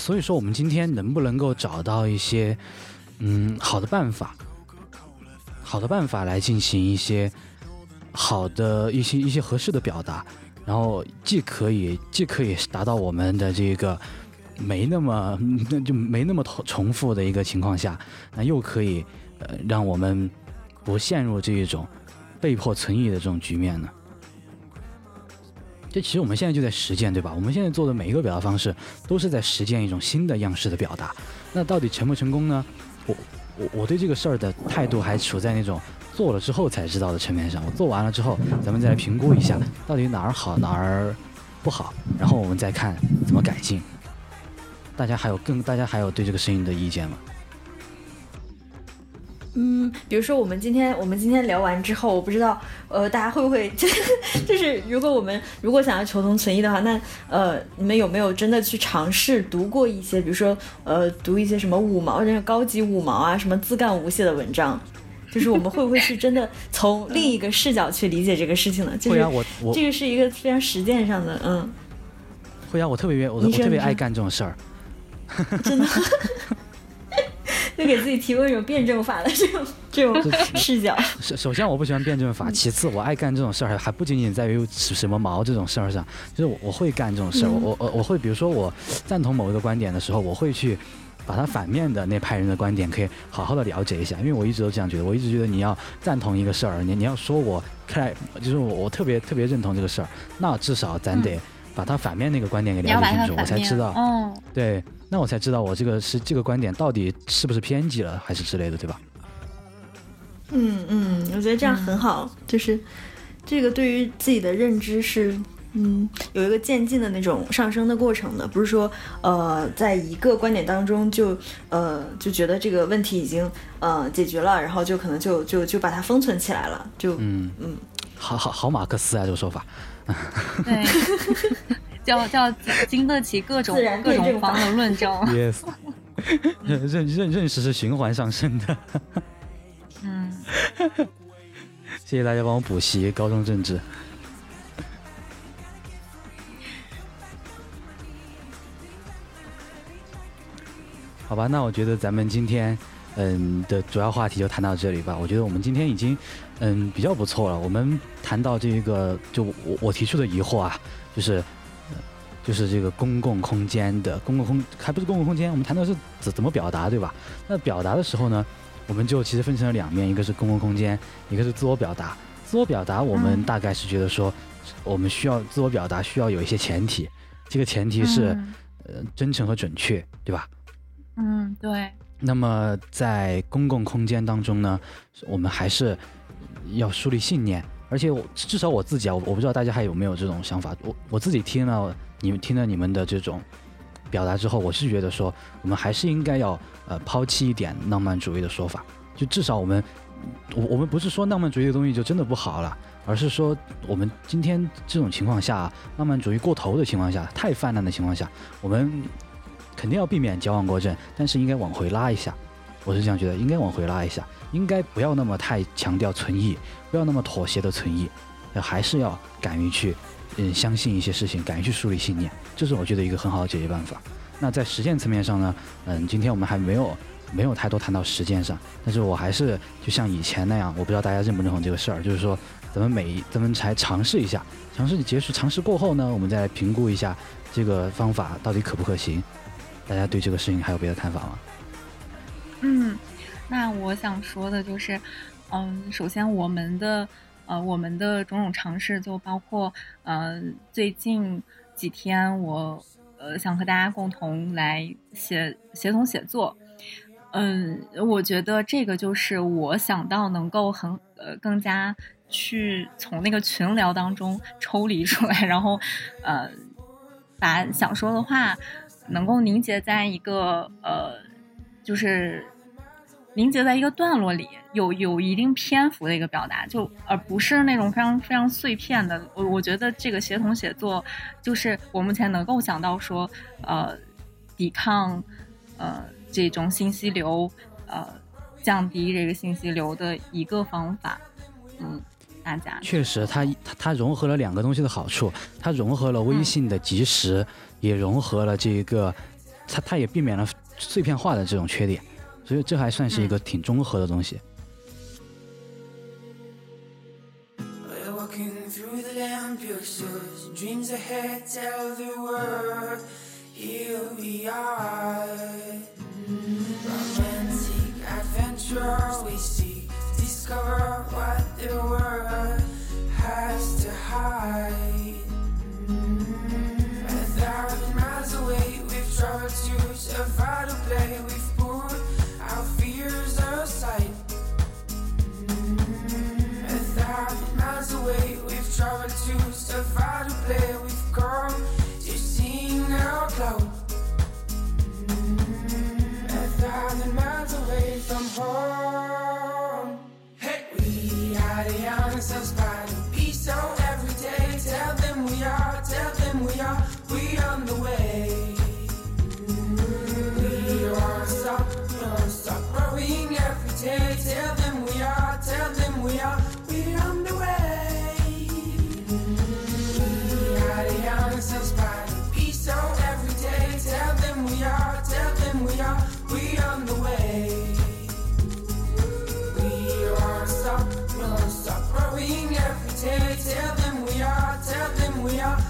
所以说，我们今天能不能够找到一些嗯好的办法，好的办法来进行一些好的一些一些合适的表达，然后既可以既可以达到我们的这个没那么那 就没那么重重复的一个情况下，那又可以呃让我们不陷入这一种被迫存疑的这种局面呢？其实我们现在就在实践，对吧？我们现在做的每一个表达方式，都是在实践一种新的样式的表达。那到底成不成功呢？我我我对这个事儿的态度还处在那种做了之后才知道的层面上。我做完了之后，咱们再来评估一下，到底哪儿好哪儿不好，然后我们再看怎么改进。大家还有更大家还有对这个声音的意见吗？
嗯，比如说我们今天我们今天聊完之后，我不知道呃大家会不会 就是如果我们如果想要求同存异的话，那呃你们有没有真的去尝试读过一些，比如说呃读一些什么五毛这种高级五毛啊，什么自干无懈的文章？就是我们会不会是真的从另一个视角去理解这个事情呢？就是
我我
这个是一个非常实践上的，嗯。
会啊，我特别愿我我特别爱干这种事儿，
真的。就给自己提供一种辩证法的这种 这种视角。
首首先我不喜欢辩证法，其次我爱干这种事儿还不仅仅在于什么毛这种事儿上，就是我我会干这种事儿，我我我会比如说我赞同某一个观点的时候，我会去把它反面的那派人的观点可以好好的了解一下，因为我一直都这样觉得，我一直觉得你要赞同一个事儿，你你要说我看就是我我特别特别认同这个事儿，那至少咱得把他反面那个观点给了解清楚，我才知道，
嗯，
对。那我才知道我这个是这个观点到底是不是偏激了，还是之类的，对吧？
嗯嗯，我觉得这样很好，就是这个对于自己的认知是嗯有一个渐进的那种上升的过程的，不是说呃在一个观点当中就呃就觉得这个问题已经呃解决了，然后就可能就就就把它封存起来了，就
嗯嗯，好好好马克思啊这个说法，
对。叫叫经得起各种各种方的论证。
Yes，认认认识是循环上升的。
嗯，
谢谢大家帮我补习高中政治。好吧，那我觉得咱们今天嗯的主要话题就谈到这里吧。我觉得我们今天已经嗯比较不错了。我们谈到这个，就我我提出的疑惑啊，就是。就是这个公共空间的公共空，还不是公共空间，我们谈到是怎怎么表达，对吧？那表达的时候呢，我们就其实分成了两面，一个是公共空间，一个是自我表达。自我表达，我们大概是觉得说，我们需要自我表达，需要有一些前提，这个前提是，呃，真诚和准确，对吧？
嗯，对。
那么在公共空间当中呢，我们还是要树立信念，而且我至少我自己啊，我我不知道大家还有没有这种想法，我我自己听了。你们听了你们的这种表达之后，我是觉得说，我们还是应该要呃抛弃一点浪漫主义的说法，就至少我们，我我们不是说浪漫主义的东西就真的不好了，而是说我们今天这种情况下，浪漫主义过头的情况下，太泛滥的情况下，我们肯定要避免矫枉过正，但是应该往回拉一下，我是这样觉得，应该往回拉一下，应该不要那么太强调存异，不要那么妥协的存异，还是要敢于去。嗯，相信一些事情，敢于去树立信念，这是我觉得一个很好的解决办法。那在实践层面上呢，嗯，今天我们还没有没有太多谈到实践上，但是我还是就像以前那样，我不知道大家认不认同这个事儿，就是说咱们每咱们才尝试一下，尝试结束尝试过后呢，我们再来评估一下这个方法到底可不可行。大家对这个事情还有别的看法吗？
嗯，那我想说的就是，嗯，首先我们的。呃，我们的种种尝试就包括，呃，最近几天我呃想和大家共同来写协同写作，嗯，我觉得这个就是我想到能够很呃更加去从那个群聊当中抽离出来，然后呃把想说的话能够凝结在一个呃就是。凝结在一个段落里，有有一定篇幅的一个表达，就而不是那种非常非常碎片的。我我觉得这个协同写作，就是我目前能够想到说，呃，抵抗，呃，这种信息流，呃，降低这个信息流的一个方法。嗯，大家
确实，它它它融合了两个东西的好处，它融合了微信的及时，也融合了这个，它它也避免了碎片化的这种缺点。所以这还算是一个挺综合的东西。
away. Growing every day. Tell them we are, tell them we are.